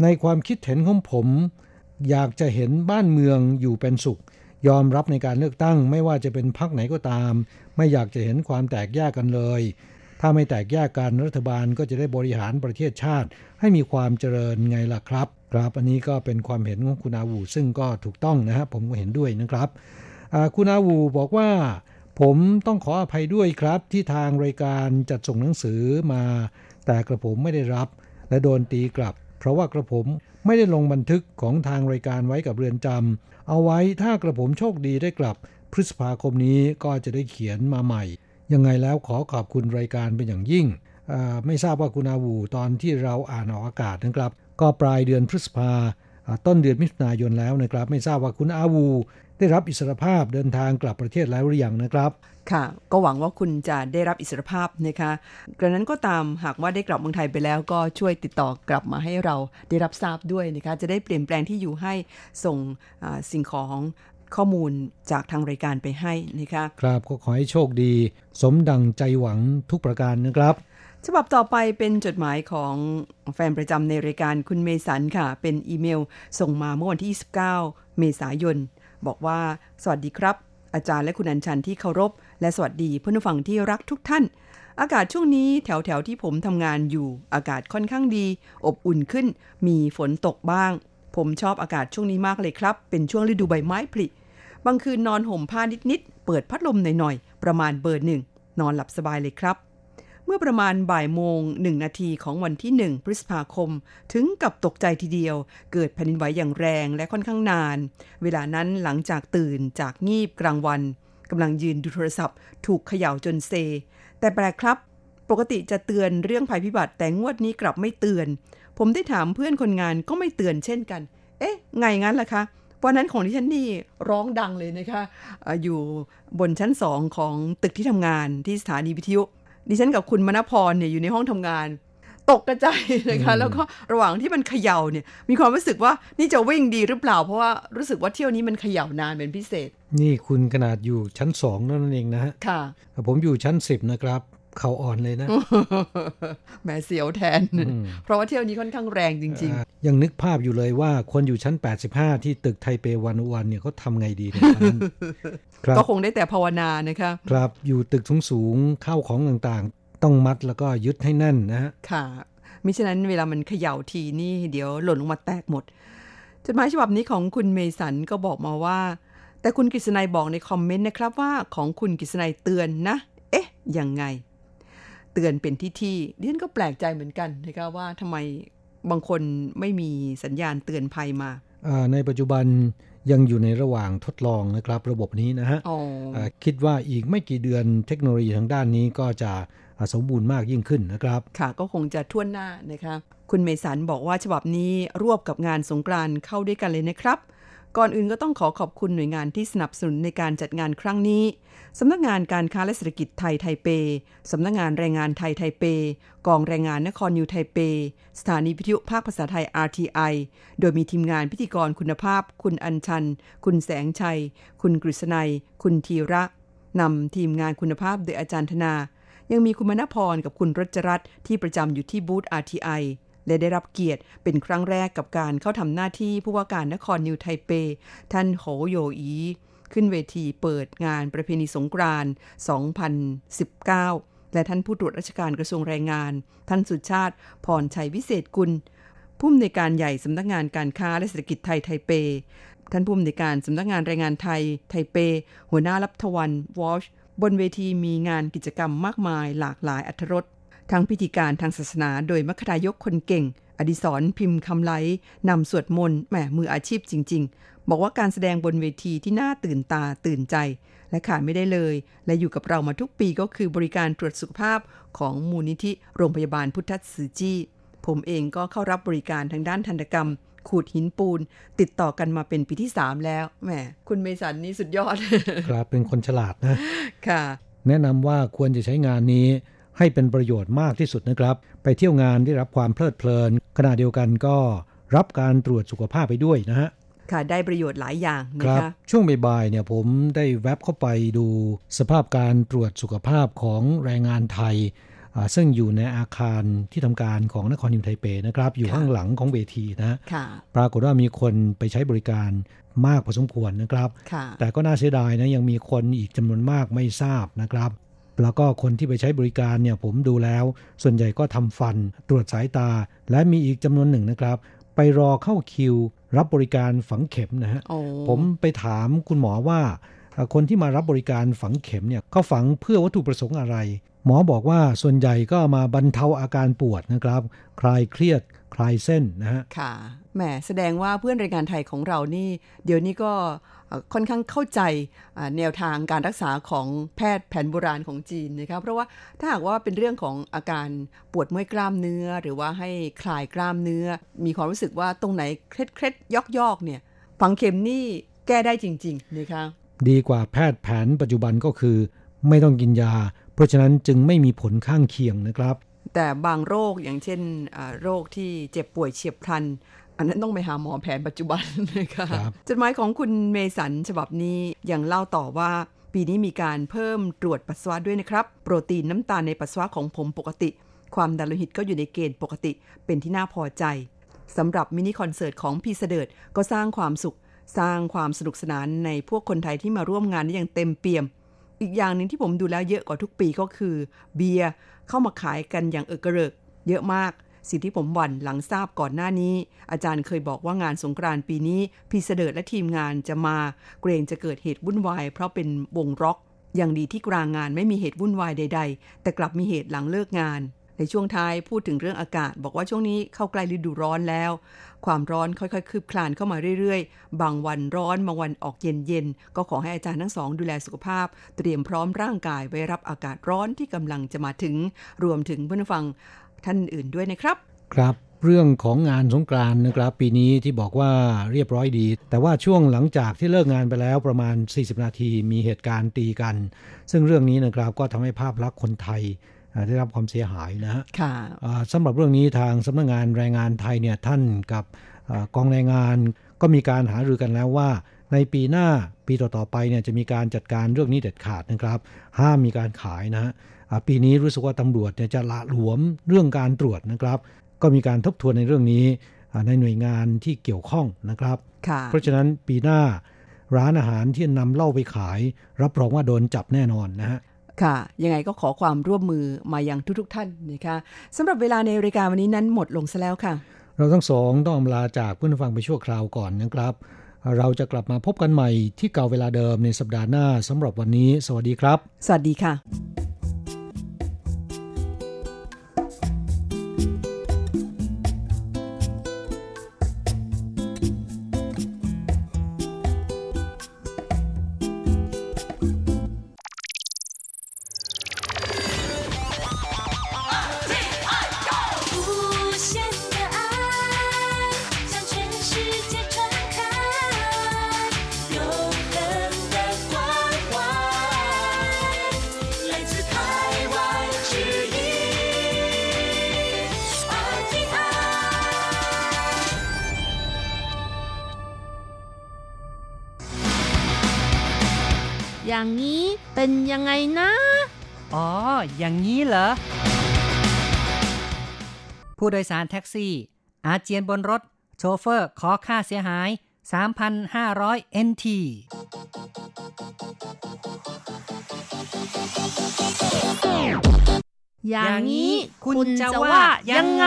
ในความคิดเห็นของผม อยากจะเห็นบ้านเมืองอยู่เป็นสุข ยอมรับในการเลือกตั้ง ไม่ว่าจะเป็นพรรคไหนก็ตาม ไม่อยากจะเห็นความแตกแยกกันเลย ถ้าไม่แตกแยกกันรัฐบาลก็จะได้บริหารประเทศชาติ ให้มีความเจริญไงล่ะครับ ครับอันนี้ก็เป็นความเห็นของคุณอาวูซึ่งก็ถูกต้องนะฮะผมก็เห็นด้วยนะครับคุณอาวูบอกว่า ผมต้องขออภัยด้วยครับ ที่ทางรายการจัดส่งหนังสือมา แต่กระผมไม่ได้รับ และโดนตีกลับ เพราะว่ากระผม ไม่ได้ลงบันทึกของทางรายการไว้กับเรือนจำเอาไว้ถ้ากระผมโชคดีได้กลับ พฤษภาคมนี้ก็จะได้เขียนมาใหม่ ยังไงแล้วขอขอบคุณรายการเป็นอย่างยิ่ง ไม่ทราบว่าคุณอาวูตอนที่เราอ่านออกอากาศนะครับ ก็ปลายเดือนพฤษภาต้นเดือนมิถุนายนแล้วนะครับ ไม่ทราบว่าคุณอาวู ได้รับอิสรภาพเดินทางกลับประเทศแล้วหรือยังนะครับค่ะ ก็หวังว่าคุณจะได้รับอิสรภาพนะคะกระนั้นก็ตามหากว่าได้กลับเมืองไทยไปแล้ว ก็ช่วยติดต่อกลับมาให้เราได้รับทราบด้วยนะคะจะได้เปลี่ยนแปลงที่อยู่ให้ส่งอ่าสิ่งของข้อมูลจากทางรายการไปให้นะคะครับก็ขอให้โชคดี สมดังใจหวังทุกประการนะครับฉบับต่อไปเป็นจดหมายของแฟนประจำในรายการคุณเมสันค่ะ เป็นอีเมลส่งมาเมื่อวันที่ 29 เมษายน บอกว่า สวัสดีครับ อาจารย์และคุณอัญชันที่เคารพ และสวัสดีเพื่อนผู้ฟังที่รักทุกท่าน อากาศช่วงนี้แถวแถวที่ผมทำงานอยู่ อากาศค่อนข้างดี อบอุ่นขึ้น มีฝนตกบ้าง ผมชอบอากาศช่วงนี้มากเลยครับ เป็นช่วงฤดูใบไม้ผลิบางคืนนอนห่มผ้านิดๆเปิดพัดลมหน่อยๆประมาณเบอร์หนึ่งนอนหลับสบายเลยครับ เมื่อประมาณบ่ายโมงหนึ่งนาทีของวันที่หนึ่งพฤษภาคม ถึงกับตกใจทีเดียว เกิดแผ่นดินไหวอย่างแรงและค่อนข้างนาน เวลานั้นหลังจากตื่นจากงีบกลางวันกำลังยืนดูโทรศัพท์ ถูกเขย่าจนเซ แต่แปลกครับ ปกติจะเตือนเรื่องภัยพิบัติแต่งวดนี้กลับไม่เตือน ผมได้ถามเพื่อนคนงานก็ไม่เตือนเช่นกัน เอ๊ะ ไงงั้นล่ะคะวันนั้นของดิฉันนี่ร้องดังเลยนะคะ อยู่บนชั้นสองของตึกที่ทำงานที่สถานีวิทยุ ดิฉันกับคุณมณพรเนี่ยอยู่ในห้องทำงาน ตกกระจายนะคะแล้วก็ระหว่างที่มันเขย่าเนี่ย มีความรู้สึกว่านี่จะวิ่งดีหรือเปล่า เพราะว่ารู้สึกว่าเที่ยวนี้มันเขย่านานเป็นพิเศษ นี่คุณขนาดอยู่ชั้นสองนั่นเองนะฮะค่ะผมอยู่ชั้นสิบนะครับ เข่าอ่อนเลยนะแหมเสียวแทน เพราะว่าเที่ยวนี้ค่อนข้างแรงจริงอ่ายังนึกภาพอยู่เลยว่าคนอยู่ชั้น 85 ที่ตึกไทเปวันวันเนี่ยเขาทำไงดีเนี่ยตอนนั้นครัๆบก็คงได้แต่ภาวนานะคะครับอยู่ตึกสูงๆเข้าของต่างๆ ต้องมัดแล้วก็ยึดให้แน่นนะฮะค่ะมิฉะนั้นเวลามันเขย่าทีนี่เดี๋ยวหล่นลงมาแตกหมด จดหมายฉบับนี้ของคุณเมสันก็บอกมาว่า แต่คุณกฤษณัยบอกในคอมเมนต์นะครับว่าของคุณกฤษณัยเตือนนะ เอ๊ะ ยังไงเตือนเป็นที่ที่ดิฉันก็แปลกใจเหมือนกันนะครับว่าทำไมบางคนไม่มีสัญญาณเตือนภัยมา ในปัจจุบันยังอยู่ในระหว่างทดลองนะครับระบบนี้นะฮะคิดว่าอีกไม่กี่เดือนเทคโนโลยีทางด้านนี้ก็จะสมบูรณ์มากยิ่งขึ้นนะครับ ค่ะก็คงจะท่วนหน้านะคะ คุณเมสันบอกว่าฉบับนี้รวบกับงานสงกรานต์เข้าด้วยกันเลยนะครับ ก่อนอื่นก็ต้องขอขอบคุณหน่วยงานที่สนับสนุนในการจัดงานครั้งนี้ สำนักงานการค้าและเศรษฐกิจไทยไทเป สำนักงานแรงงานไทยไทเป กองแรงงานนครนิวไทเป สถานีพิทยุภาคภาษาไทย RTI โดยมีทีมงานพิธีกรคุณภาพ คุณอัญชัน คุณแสงชัย คุณกฤษณัย คุณธีระ นำทีมงานคุณภาพโดยอาจารย์ธนา ยังมีคุณมณพรกับคุณรัชรัตน์ที่ประจำอยู่ที่บูธ RTI และได้รับเกียรติเป็นครั้งแรกกับการเข้าทำหน้าที่ผู้ว่าการนครนิวไทเป ท่านโหโยอีขึ้นเวทีเปิดงานประเพณีสงกรานต์2019 และท่านผู้ตรวจราชการกระทรวงแรงงาน ท่านสุชาติพรชัยวิเศษกุลผู้อำนวยการใหญ่สำนักงานการค้าและเศรษฐกิจไทยไทเป ท่านผู้อำนวยการสำนักงานแรงงานไทยไทเป หัวหน้ารับทวันวอชบนเวทีมีงานกิจกรรมมากมายหลากหลายอัธรส ทั้งพิธีการทางศาสนาโดยมัคคายกคนเก่ง อดิศรพิมพ์คำไลนำสวดมนต์แหมมืออาชีพจริง ๆ บอกว่าการแสดงบนเวทีที่น่าตื่นตาตื่นใจ และขาดไม่ได้เลย และอยู่กับเรามาทุกปีก็คือบริการตรวจสุขภาพของมูลนิธิโรงพยาบาลพุทธสือจี้ผมเองก็เข้ารับบริการทางด้านทันตกรรม ขูดหินปูน ติดต่อกันมาเป็นปีที่ 3 แล้วแหมคุณเมสันนี่สุดยอด ครับเป็นคนฉลาดนะ ค่ะ แนะนำว่าควรจะใช้งานนี้ ให้เป็นประโยชน์มากที่สุดนะครับ ไปเที่ยวงานได้รับความเพลิดเพลินขณะเดียวกันก็รับการตรวจสุขภาพไปด้วยนะฮะค่ะได้ประโยชน์หลายอย่างนะครัคะช่วงบ่ายๆเนี่ยผมได้แวบเข้าไปดูสภาพการตรวจสุขภาพของแรงงานไทยอ่าซึ่งอยู่ในอาคารที่ทำการของนครนิวไทเปนะครับ อยู่ข้างหลังของเวทีนะค่ะปรากฏว่ามีคนไปใช้บริการมากพอสมควรนะครับค่ะแต่ก็น่าเสียดายนะยังมีคนอีกจำนวนมากไม่ทราบนะครับ แล้วก็คนที่ไปใช้บริการเนี่ยผมดูแล้ว ส่วนใหญ่ก็ทำฟัน ตรวจสายตา และมีอีกจำนวนหนึ่งนะครับ ไปรอเข้าคิว รับบริการฝังเข็มนะฮะโอ้ผมไปถามคุณหมอว่าเอ่อคนที่มารับบริการฝังเข็มเนี่ยเขาฝังเพื่อวัตถุประสงค์อะไร หมอบอกว่าส่วนใหญ่ก็มาบรรเทาอาการปวดนะครับ คลายเครียดคลายเส้นนะฮะค่ะแหมแสดงว่าเพื่อนรายการไทยของเรานี่ เดี๋ยวนี้ก็เอ่อ ค่อนข้างเข้าใจอ่าแนวทางการรักษาของแพทย์แผนโบราณของจีนนะครับเพราะว่าถ้าหากว่าเป็นเรื่องของอาการปวดเมื่อยกล้ามเนื้อ หรือว่าให้คลายกล้ามเนื้อ มีความรู้สึกว่าตรงไหนเคล็ดเคล็ดยอกยอกๆเนี่ยฝังเข็มนี่แก้ได้จริงๆนะคะดีกว่าแพทย์แผนปัจจุบันก็คือ ไม่ต้องกินยา เพราะฉะนั้นจึงไม่มีผลข้างเคียงนะครับ แต่บางโรคอย่างเช่นอ่าโรคที่เจ็บป่วยเฉียบพลัน อันนั้นต้องไปหาหมอแผนปัจจุบันนะคะครับจดหมายของคุณเมสันฉบับนี้ยังเล่าต่อว่าปีนี้มีการเพิ่มตรวจปัสสาวะด้วยนะครับ โปรตีนน้ำตาลในปัสสาวะของผมปกติ ความดันโลหิตก็อยู่ในเกณฑ์ปกติเป็นที่น่าพอใจสำหรับมินิคอนเสิร์ตของพีเสดิร์ดก็สร้างความสุข สร้างความสนุกสนานให้พวกคนไทยที่มาร่วมงานได้อย่างเต็มเปี่ยม อีกอย่างหนึ่งที่ผมดูแล้วเยอะกว่าทุกปีก็คือ เบียร์เข้ามาขายกันอย่างเอิกเกริกเยอะมาก สิ่งที่ผมหวั่นหลังทราบก่อนหน้านี้ อาจารย์เคยบอกว่างานสงกรานต์ปีนี้พีเสดิร์และทีมงานจะมา เกรงจะเกิดเหตุวุ่นวาย เพราะเป็นวงร็อก อย่างดีที่กลางงานไม่มีเหตุวุ่นวายใด ๆ แต่กลับมีเหตุหลังเลิกงาน ในช่วงท้ายพูดถึงเรื่องอากาศ บอกว่าช่วงนี้เข้าใกล้ฤดูร้อนแล้ว ความร้อนค่อยๆ คืบคลานเข้ามาเรื่อยๆ บางวันร้อนบางวันออกเย็นๆก็ขอให้อาจารย์ทั้งสองดูแลสุขภาพ เตรียมพร้อมร่างกายไว้รับอากาศร้อนที่กำลังจะมาถึง รวมถึงเพื่อนฟัง ท่านอื่นด้วยนะครับ ครับเรื่องของงานสงกรานต์นะครับ ปีนี้ที่บอกว่าเรียบร้อยดี แต่ว่าช่วงหลังจากที่เลิกงานไปแล้วประมาณ 40 นาทีมีเหตุการณ์ตีกัน ซึ่งเรื่องนี้นะครับก็ทำให้ภาพลักษณ์คนไทยอ่าได้รับความเสียหายนะฮะค่ะอ่าสำหรับเรื่องนี้ทางสำนักงานแรงงานไทยเนี่ยท่านกับอากองแรงงานก็มีการหารือกันแล้วว่า ในปีหน้าปีต่อๆไปเนี่ยจะมีการจัดการเรื่องนี้เด็ดขาดนะครับ ห้ามมีการขายนะฮะอ่า ปีนี้รู้สึกว่าตำรวจเนี่ยจะละหลวมเรื่องการตรวจนะครับ ก็มีการทบทวนในเรื่องนี้อ่าในหน่วยงานที่เกี่ยวข้องนะครับค่ะเพราะฉะนั้นปีหน้าร้านอาหารที่นำเหล้าไปขาย รับรองว่าโดนจับแน่นอนนะฮะค่ะ ยังไงก็ขอความร่วมมือมายังทุกๆทท่านนะคะสำหรับเวลาในรายการวันนี้นั้นหมดลงซะแล้วค่ะ เราทั้งสองต้องอำลาจากเพื่อนฟังไปชั่วคราวก่อนนะครับ เราจะกลับมาพบกันใหม่ที่เก่าเวลาเดิมในสัปดาห์หน้าสำหรับวันนี้ สวัสดีครับ สวัสดีค่ะ อย่างนี้เป็นยังไงนะ อ๋อ อย่างนี้เหรอ ผู้โดยสารแท็กซี่ อาเจียนบนรถ โชเฟอร์ขอค่าเสียหาย 3,500 NT อย่างนี้คุณจะว่ายังไง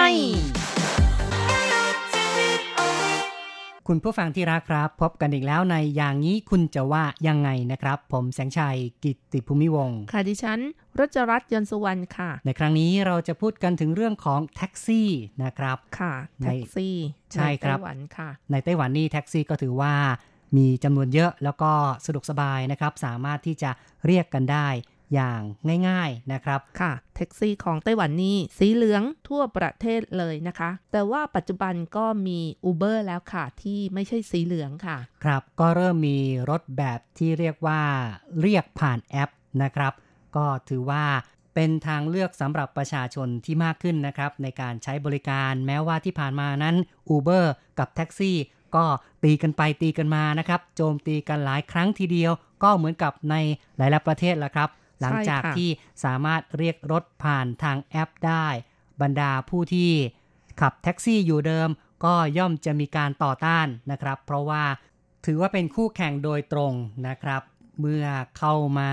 คุณผู้ฟังที่รักครับ พบกันอีกแล้วในอย่างนี้คุณจะว่ายังไงนะครับ ผมแสงชัยกิตติภูมิวงศ์ค่ะดิฉันรจรัตน์ยนต์สุวรรณค่ะ ในครั้งนี้เราจะพูดกันถึงเรื่องของแท็กซี่นะครับค่ะในแท็กซี่ใช่ครับนไต้หวันค่ะ ในไต้หวันนี่แท็กซี่ก็ถือว่ามีจำนวนเยอะแล้วก็สะดวกสบายนะครับ สามารถที่จะเรียกกันได้ อย่างง่าย ๆนะครับค่ะแท็กซี่ของไต้หวันนี่สีเหลืองทั่วประเทศเลยนะคะ แต่ว่าปัจจุบันก็มี Uber แล้วค่ะ ที่ไม่ใช่สีเหลืองค่ะ ครับก็เริ่มมีรถแบบที่เรียกว่าเรียกผ่านแอปนะครับ ก็ถือว่าเป็นทางเลือกสำหรับประชาชนที่มากขึ้นนะครับ ในการใช้บริการแม้ว่าที่ผ่านมานั้น Uber กับแท็กซี่ก็ตีกันไปตีกันมานะครับ โจมตีกันหลายครั้งทีเดียว ก็เหมือนกับในหลายๆประเทศละครับ หลังจากค่ะที่สามารถเรียกรถผ่านทางแอปได้ บรรดาผู้ที่ขับแท็กซี่อยู่เดิม ก็ย่อมจะมีการต่อต้านนะครับ เพราะว่าถือว่าเป็นคู่แข่งโดยตรงนะครับ เมื่อเข้ามา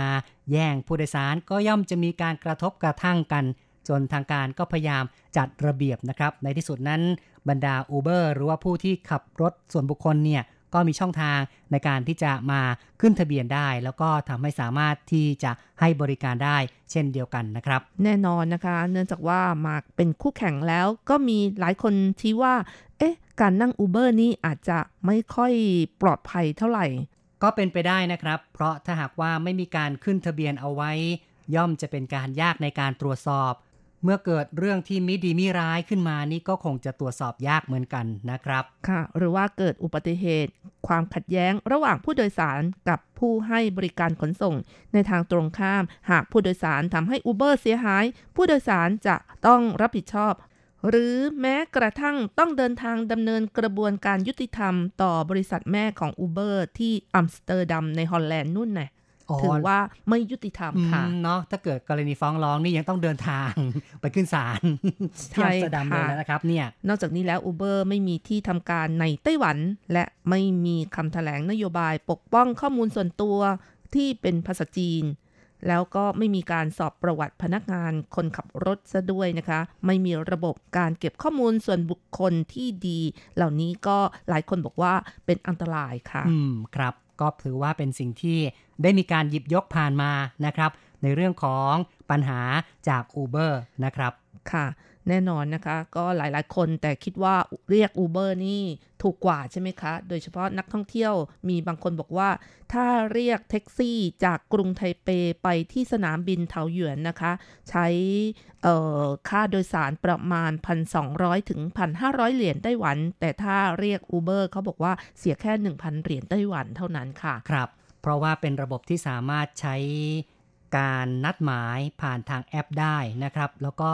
แย่งผู้โดยสารก็ย่อมจะมีการกระทบกระทั่งกัน จนทางการก็พยายามจัดระเบียบนะครับ ในที่สุดนั้นบรรดา Uber หรือว่าผู้ที่ขับรถส่วนบุคคลเนี่ย ก็มีช่องทางในการที่จะมาขึ้นทะเบียนได้ แล้วก็ทำให้สามารถที่จะให้บริการได้เช่นเดียวกันนะครับ แน่นอนนะคะ เนื่องจากว่ามาเป็นคู่แข่งแล้วก็มีหลายคนที่ว่า เอ๊ะ การนั่ง Uber นี่อาจจะไม่ค่อยปลอดภัยเท่าไหร่ ก็เป็นไปได้นะครับ เพราะถ้าหากว่าไม่มีการขึ้นทะเบียนเอาไว้ ย่อมจะเป็นการยากในการตรวจสอบ เมื่อเกิดเรื่องที่มิดีมิร้ายขึ้นมานี่ก็คงจะตรวจสอบยากเหมือนกันนะครับ ค่ะ หรือว่าเกิดอุบัติเหตุ ความขัดแย้งระหว่างผู้โดยสารกับผู้ให้บริการขนส่ง ในทางตรงข้าม หากผู้โดยสารทำให้ Uber เสียหาย ผู้โดยสารจะต้องรับผิดชอบ หรือแม้กระทั่งต้องเดินทางดำเนินกระบวนการยุติธรรม ต่อบริษัทแม่ของ Uber ที่อัมสเตอร์ดัมในฮอลแลนด์นู่นน่ะ ถือว่าไม่ยุติธรรมค่ะอืมเนาะถ้าเกิดกรณีฟ้องร้องนี่ยังต้องเดินทางไปขึ้นศาลใช่ที่อัมสเตอร์ดัมเลยค่ะนะครับเนี่ยนอกจากนี้แล้ว Uber ไม่มีที่ทำการในไต้หวัน และไม่มีคำแถลงนโยบายปกป้องข้อมูลส่วนตัวที่เป็นภาษาจีน แล้วก็ไม่มีการสอบประวัติพนักงานคนขับรถซะด้วยนะคะ ไม่มีระบบการเก็บข้อมูลส่วนบุคคลที่ดี เหล่านี้ก็หลายคนบอกว่าเป็นอันตรายค่ะ อืม ครับ ก็ถือว่าเป็นสิ่งที่ได้มีการหยิบยกผ่านมานะครับ ในเรื่องของปัญหาจาก Uber นะครับ ค่ะแน่นอนนะคะ ก็หลายๆ คนแต่คิดว่าเรียก Uber นี่ถูกกว่าใช่ไหมคะ โดยเฉพาะนักท่องเที่ยวมีบางคนบอกว่า ถ้าเรียกแท็กซี่จากกรุงไทเปไปที่สนามบินเทาหยวนนะคะ ใช้ค่าโดยสารประมาณ 1,200 ถึง 1,500 เหรียญไต้หวัน แต่ถ้าเรียก Uber เขาบอกว่าเสียแค่ 1,000 เหรียญไต้หวันเท่านั้นค่ะ ครับ เพราะว่าเป็นระบบที่สามารถใช้การนัดหมายผ่านทางแอปได้นะครับ แล้วก็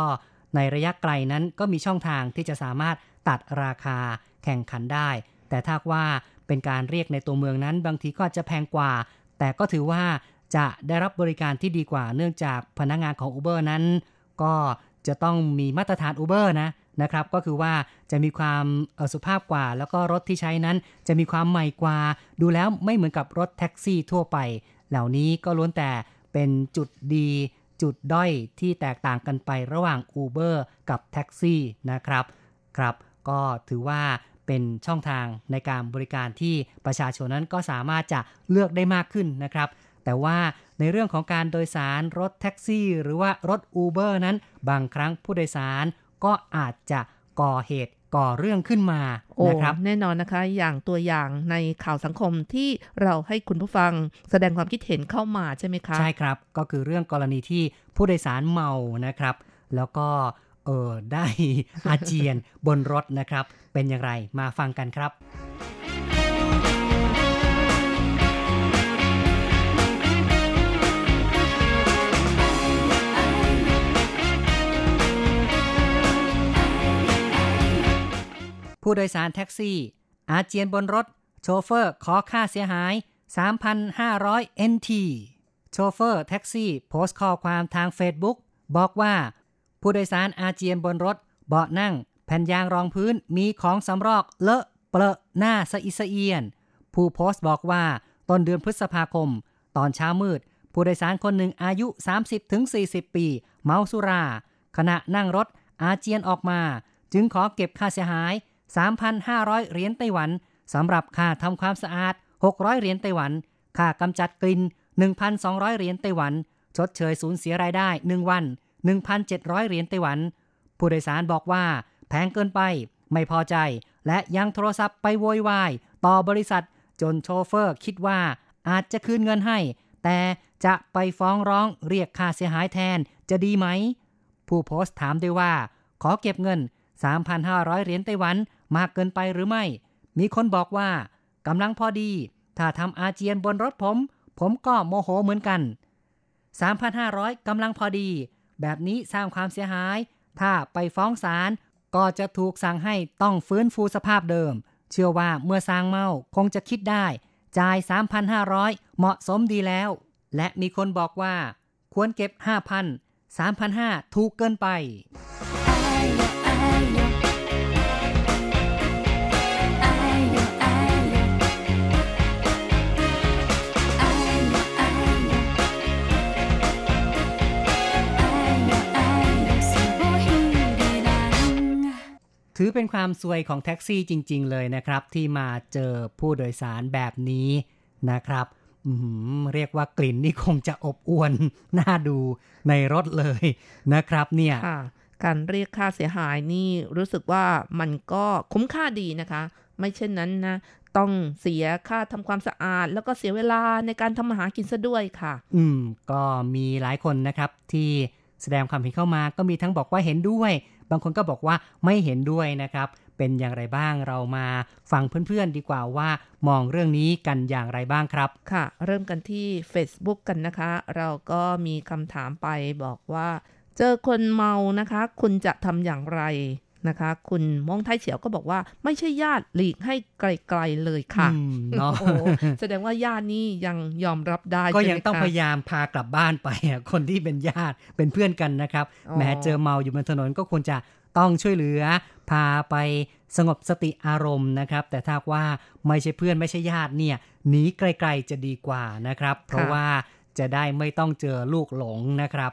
ในระยะไกลนั้นก็มีช่องทางที่จะสามารถตัดราคาแข่งขันได้ แต่ถ้าว่าเป็นการเรียกในตัวเมืองนั้น บางทีก็จะแพงกว่า แต่ก็ถือว่าจะได้รับบริการที่ดีกว่า เนื่องจากพนักงานของ Uber นั้น ก็จะต้องมีมาตรฐาน Uber นะนะครับ ก็คือว่าจะมีความออสุภาพกว่า แล้วก็รถที่ใช้นั้น จะมีความใหม่กว่า ดูแล้วไม่เหมือนกับรถแท็กซี่ทั่วไป เหล่านี้ก็ล้วนแต่เป็นจุดดี จุดด้อยที่แตกต่างกันไประหว่าง Uber กับแท็กซี่นะครับครับ ก็ถือว่าเป็นช่องทางในการบริการที่ประชาชนนั้นก็สามารถจะเลือกได้มากขึ้นนะครับ แต่ว่าในเรื่องของการโดยสารรถแท็กซี่ หรือว่ารถ Uber นั้น บางครั้งผู้โดยสารก็อาจจะก่อเหตุ ก่อเรื่องขึ้นมาโอ้นะครับแน่นอนนะคะ อย่างตัวอย่างในข่าวสังคมที่เราให้คุณผู้ฟังแสดงความคิดเห็นเข้ามาใช่ไหมคะใช่ครับก็คือเรื่องกรณีที่ผู้โดยสารเมานะครับ แล้วก็เออได้อาเจียนบนรถนะครับ เป็นอย่างไรมาฟังกันครับ ผู้โดยสารแท็กซี่ อาเจียนบนรถ โชเฟอร์ขอค่าเสียหาย 3,500 NT โชเฟอร์แท็กซี่ โพสต์ข้อความทาง Facebook บอกว่า ผู้โดยสารอาเจียนบนรถ เบาะนั่ง แผ่นยางรองพื้นมีของสำรอกเลอะเปลอะน่าสะอิดสะเอียน ผู้โพสต์บอกว่าต้นเดือนพฤษภาคม ตอนเช้ามืด ผู้โดยสารคนหนึ่งอายุ 30-40 ปี เมาสุรา ขณะนั่งรถอาเจียนออกมา จึงขอเก็บค่าเสียหาย 3,500 เหรียญไต้หวันสำหรับค่าทำความสะอาด 600 เหรียญไต้หวัน ค่ากำจัดกลิ่น 1,200 เหรียญไต้หวัน ชดเชยสูญเสียรายได้ 1 วัน 1,700 เหรียญไต้หวัน ผู้โดยสารบอกว่าแพงเกินไป ไม่พอใจ และยังโทรศัพท์ไปโวยวายต่อบริษัท จนโชเฟอร์คิดว่าอาจจะคืนเงินให้ แต่จะไปฟ้องร้องเรียกค่าเสียหายแทนจะดีไหม ผู้โพสต์ถามด้วยว่า ขอเก็บเงิน 3,500 เหรียญไต้หวัน มากเกินไปหรือไม่ มีคนบอกว่ากำลังพอดี ถ้าทำอาเจียนบนรถผม ผมก็โมโหเหมือนกัน 3,500กำลังพอดี แบบนี้สร้างความเสียหาย ถ้าไปฟ้องศาลก็จะถูกสั่งให้ต้องฟื้นฟูสภาพเดิม เชื่อว่าเมื่อสร้างเมาคงจะคิดได้ จ่าย 3,500 เหมาะสมดีแล้ว และมีคนบอกว่า ควรเก็บ 5,000 3,500 ถูกเกินไป ถือเป็นความซวยของแท็กซี่จริง ๆ เลยนะครับ ที่มาเจอผู้โดยสารแบบนี้นะครับอืมเรียกว่ากลิ่นนี่คงจะอบอวนน่าดูในรถเลยนะครับเนี่ยค่ะการเรียกค่าเสียหายนี่รู้สึกว่ามันก็คุ้มค่าดีนะคะ ไม่เช่นนั้นนะต้องเสียค่าทำความสะอาด แล้วก็เสียเวลาในการทำอาหารกินซะด้วยค่ะ อืม ก็มีหลายคนนะครับที่ แสดงความเห็นเข้ามาก็มีทั้งบอกว่าเห็นด้วย บางคนก็บอกว่าไม่เห็นด้วยนะครับ เป็นอย่างไรบ้างเรามาฟังเพื่อนๆดีกว่าว่า มองเรื่องนี้กันอย่างไรบ้างครับ ค่ะ เริ่มกันที่ Facebook กันนะคะ เราก็มีคำถามไปบอกว่า เจอคนเมานะคะ คุณจะทำอย่างไร นะคะ คุณมองไทยเฉียวก็บอกว่าไม่ใช่ญาติหลีกให้ไกลๆเลยค่ะอืมเนาะโอ้โหแสดงว่าญาตินี่ยังยอมรับได้ ก็ใช่ไหมยังต้องคะพยายามพากลับบ้านไปอะคนที่เป็นญาติเป็นเพื่อนกันนะครับอ๋อแม้เจอเมาอยู่บนถนนก็ควรจะต้องช่วยเหลือ พาไปสงบสติอารมณ์นะครับ แต่ถ้าว่าไม่ใช่เพื่อนไม่ใช่ญาติเนี่ยหนีไกลๆจะดีกว่านะครับ เพราะว่าจะได้ไม่ต้องเจอลูกหลงนะครับ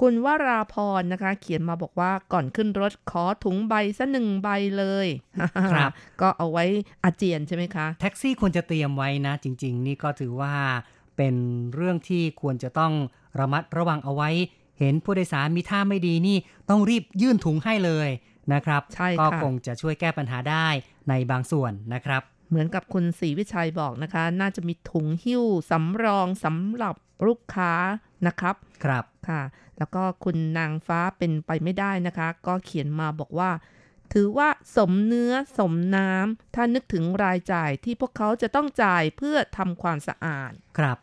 คุณวราพรนะคะ เขียนมาบอกว่าก่อนขึ้นรถขอถุงใบสัหนึ่งใบเลยครับก็เอาไว้อาเจียนใช่ไหมคะ แท็กซี่ควรจะเตรียมไว้นะ จริง ๆ นี่ก็ถือว่าเป็นเรื่องที่ควรจะต้องระมัดระวังเอาไว้ เห็นผู้โดยสารมีท่าไม่ดีนี่ต้องรีบยื่นถุงให้เลยนะครับใช่ค่ะก็คงจะช่วยแก้ปัญหาได้ในบางส่วนนะครับเหมือนกับคุณศรีวิชัยบอกนะคะ น่าจะมีถุงหิ้วสำรองสำหรับลูกค้านะครับ ครับค่ะ แล้วก็คุณนางฟ้าเป็นไปไม่ได้นะคะ ก็เขียนมาบอกว่า ถือว่าสมเนื้อสมน้ำถ้านึกถึงรายจ่ายที่พวกเขาจะต้องจ่ายเพื่อทำความสะอาด ครับ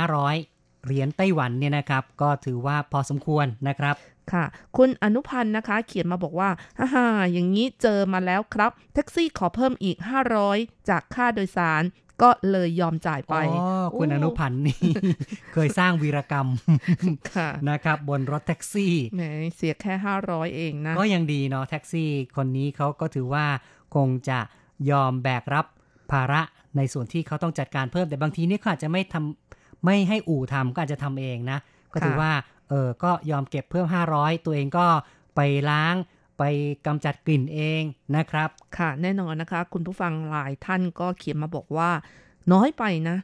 3,500 เหรียญไต้หวันเนี่ยนะครับ ก็ถือว่าพอสมควรนะครับค่ะ คุณอนุพันธ์นะคะ เขียนมาบอกว่าฮ่าฮ่าอย่างนี้เจอมาแล้วครับ แท็กซี่ขอเพิ่มอีก 500 จากค่าโดยสาร ก็เลยยอมจ่ายไปอ๋อคุณอนุพันธ์นี่ เคยสร้างวีรกรรมค่ะนะครับ บนรถแท็กซี่แหมเสียแค่ 500 เองนะ ก็ยังดีเนาะแท็กซี่คนนี้เขาก็ถือว่าคงจะยอมแบกรับภาระในส่วนที่เขาต้องจัดการเพิ่มแต่บางทีนี่เขาอาจจะไม่ทำไม่ให้อู่ทำก็อาจจะทำเองนะ ก็ถือค่ะว่าเออก็ยอมเก็บเพิ่ม 500 ตัวเองก็ไปล้าง ไปกำจัดกลิ่นเองนะครับ ค่ะแน่นอนนะคะ คุณผู้ฟังหลายท่านก็เขียนมาบอกว่า น้อยไปนะ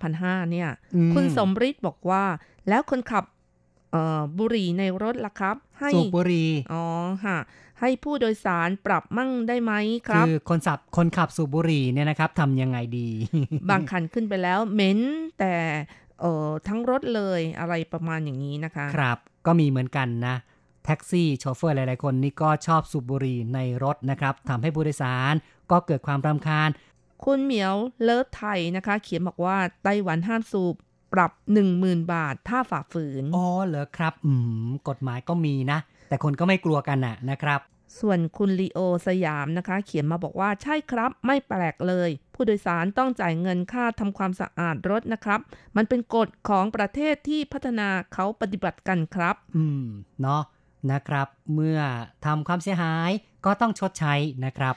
3,500เนี่ยอืมคุณสมฤทธิ์บอกว่า แล้วคนขับเอ่อบุหรี่ในรถล่ะครับ ให้สูบบุหรี่อ๋อค่ะ ให้ผู้โดยสารปรับมั่งได้ไหมครับ คือคนสับคนขับสูบบุหรี่เนี่ยนะครับทำยังไงดี บางคันขึ้นไปแล้วเหม็นแต่เอ่อทั้งรถเลยอะไรประมาณอย่างนี้นะคะ ครับ ก็มีเหมือนกันนะ แท็กซี่โชเฟอร์หลาย ๆ คนนี่ก็ชอบสูบบุหรี่ในรถนะครับทำให้ผู้โดยสารก็เกิดความรำคาญ คุณเหมียวเลิฟไทยนะคะ เขียนบอกว่าไต้หวันห้ามสูบปรับ 10,000 บาท ถ้าฝ่าฝืน อ๋อเหรอครับ อืม กฎหมายก็มีนะ แต่คนก็ไม่กลัวกันน่ะนะครับ ส่วนคุณลีโอสยามนะคะ เขียนมาบอกว่าใช่ครับ ไม่แปลกเลย ผู้โดยสารต้องจ่ายเงินค่าทำความสะอาดรถนะครับ มันเป็นกฎของประเทศที่พัฒนาเขาปฏิบัติกันครับ อืม เนาะ นะครับ เมื่อทำความเสียหายก็ต้องชดใช้นะครับ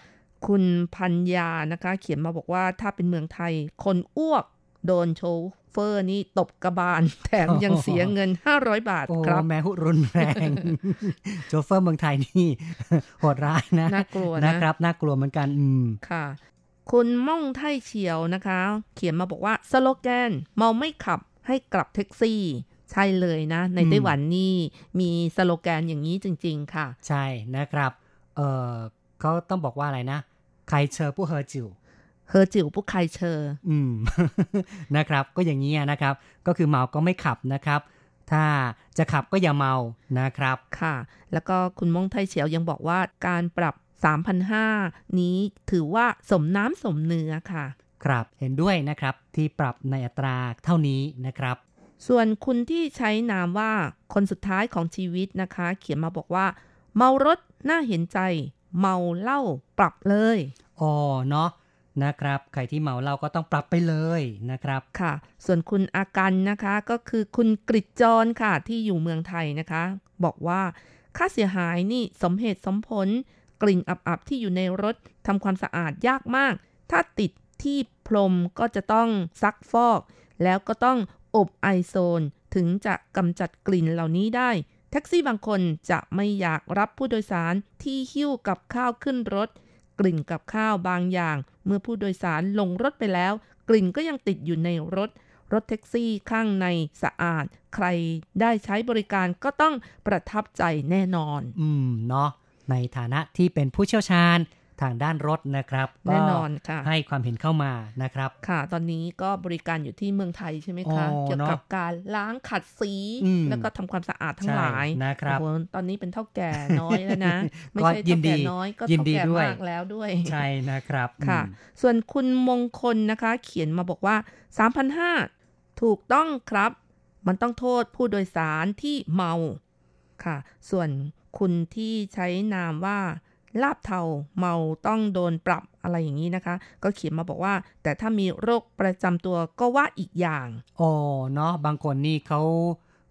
คุณพัญญานะคะ เขียนมาบอกว่าถ้าเป็นเมืองไทย คนอ้วกโดนโชเฟอร์นี่ตบกระบาล แถมยังเสียเงิน 500 บาทโอ้ครับแม่หุรุนแรง โชเฟอร์เมืองไทยนี่โหดร้ายนะน่ากลัวนะนะครับน่ากลัวเหมือนกันอืมค่ะ คุณม่องไทเฉียวนะคะ เขียนมาบอกว่าสโลแกนเมาไม่ขับให้กลับแท็กซี่ ใช่เลยนะ ในอืมไต้หวันนี่มีสโลแกนอย่างนี้จริง ๆ ค่ะ ใช่นะครับ เออเขาต้องบอกว่าอะไรนะใครเชอผู้เฮอจิวเฮอจิ๋วผู้ใครเชอ อืม นะครับ ก็อย่างนี้ยนะครับ ก็คือเมาก็ไม่ขับนะครับ ถ้าจะขับก็อย่าเมานะครับ ค่ะ แล้วก็คุณม่องไทเฉียวยังบอกว่าการปรับ 3,500 นี้ถือว่าสมน้ำสมเนื้อค่ะ ครับ เห็นด้วยนะครับที่ปรับในอัตราเท่านี้นะครับ ส่วนคุณที่ใช้นามว่าคนสุดท้ายของชีวิตนะคะ เขียนมาบอกว่า เมารถน่าเห็นใจ เมาเหล้าปรับเลยอ๋อเนาะนะครับใครที่เมาเราก็ต้องปรับไปเลยนะครับค่ะ ส่วนคุณอากันนะคะก็คือคุณกริจจรค่ะที่อยู่เมืองไทยนะคะ บอกว่าค่าเสียหายนี่สมเหตุสมผล กลิ่นอับๆที่อยู่ในรถทำความสะอาดยากมาก ถ้าติดที่พรมก็จะต้องซักฟอก แล้วก็ต้อง อบไอโซน ถึงจะกำจัดกลิ่นเหล่านี้ได้ แท็กซี่บางคนจะไม่อยากรับผู้โดยสารที่หิ้วกับข้าวขึ้นรถ กลิ่นกับข้าวบางอย่าง เมื่อผู้โดยสารลงรถไปแล้ว กลิ่นก็ยังติดอยู่ในรถ รถแท็กซี่ข้างในสะอาด ใครได้ใช้บริการก็ต้องประทับใจแน่นอน อืมเนาะในฐานะที่เป็นผู้เชี่ยวชาญ ทางด้านรถนะครับก็แน่นอนค่ะให้ความเห็นเข้ามานะครับ ค่ะ ตอนนี้ก็บริการอยู่ที่เมืองไทยใช่ไหมคะอ๋อเกี่ยวกับเนอะการล้างขัดสีอืมแล้วก็ทำความสะอาดทั้งหลายใช่นะครับโอ้โหตอนนี้เป็นเท่าแก่น้อยแล้วนะ ไม่ก็ใช่ยิเท่านดีแก่น้อยก็ยินเท่าดีแก่ด้วยมากแล้วด้วยใช่นะครับค่ะอืมส่วนคุณมงคลนะคะ เขียนมาบอกว่า3,500ถูกต้องครับ มันต้องโทษผู้โดยสารที่เมาค่ะ ส่วนคุณที่ใช้นามว่า ลาบเทาเมาต้องโดนปรับอะไรอย่างนี้นะคะ ก็เขียนมาบอกว่า แต่ถ้ามีโรคประจำตัวก็ว่าอีกอย่างอ๋อเนาะบางคนนี่เขา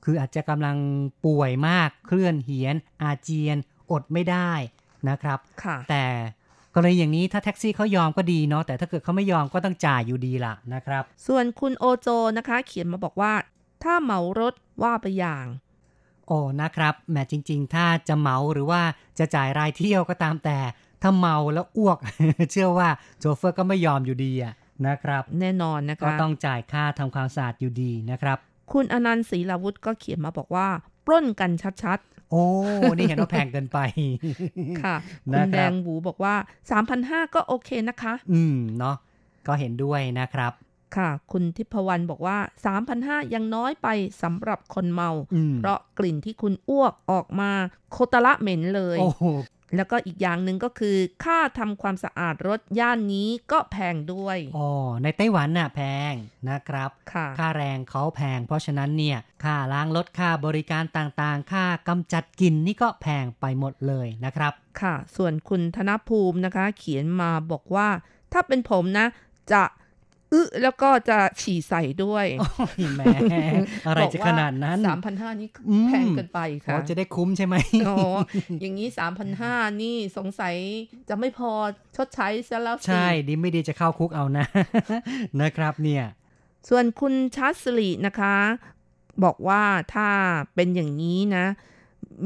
คืออาจจะกำลังป่วยมากเคลื่อนเหียน อาเจียน อดไม่ได้นะครับค่ะแต่กรณีอย่างนี้ถ้าแท็กซี่เขายอมก็ดีเนาะแต่ถ้าเกิดเขาไม่ยอมก็ต้องจ่ายอยู่ดีล่ะนะครับ ส่วนคุณโอโจนะคะ เขียนมาบอกว่า ถ้าเหมารถว่าไปอย่าง โอ้นะครับแหมจริง ๆ ถ้าจะเหมาหรือว่าจะจ่ายรายเที่ยวก็ตามแต่ ถ้าเมาแล้วอ้วก เชื่อว่าโชเฟอร์ก็ไม่ยอมอยู่ดีอะนะครับ แน่นอนนะก็คะต้องจ่ายค่าทำความสะอาดอยู่ดีนะครับ คุณอนันต์ศรีลาวุธก็เขียนมาบอกว่าปล้นกันชัดโอ้ นี่เห็นว่าแพงเกินไปๆค่ะคุนะณครับแดงบูบอกว่า 3,500 ก็โอเคนะคะ อืม เนาะก็เห็นด้วยนะครับ ค่ะ คุณทิพวรรณบอกว่า 3,500 ยังน้อยไปสำหรับคนเมาอืมเพราะกลิ่นที่คุณอ้วกออกมาโคตรละเหม็นเลยโอ้โหแล้วก็อีกอย่างหนึ่งก็คือค่าทำความสะอาดรถย่านนี้ก็แพงด้วยอ๋อในไต้หวันน่ะแพงนะครับค่ะค่าแรงเขาแพง เพราะฉะนั้นเนี่ยค่าล้างรถค่าบริการต่างๆ ค่ากำจัดกลิ่นนี่ก็แพงไปหมดเลยนะครับ ค่ะ ส่วนคุณธนภูมินะคะ เขียนมาบอกว่า ถ้าเป็นผมนะจะ อึแล้วก็จะฉี่ใส่ด้วยโอ้ยแหมอะไรจะขนาดนั้นสามพันห้านี่อืมแพงเกินไปอ๋ค่ะอจะได้คุ้มใช่ไหมอ๋ออย่างนี้สามพันห้านี่สงสัยจะไม่พอชดใช้ซะแล้วสิใช่ ดีไม่ดีจะเข้าคุกเอานะ นะครับเนี่ย ส่วนคุณชัสลีนะคะ บอกว่าถ้าเป็นอย่างนี้นะ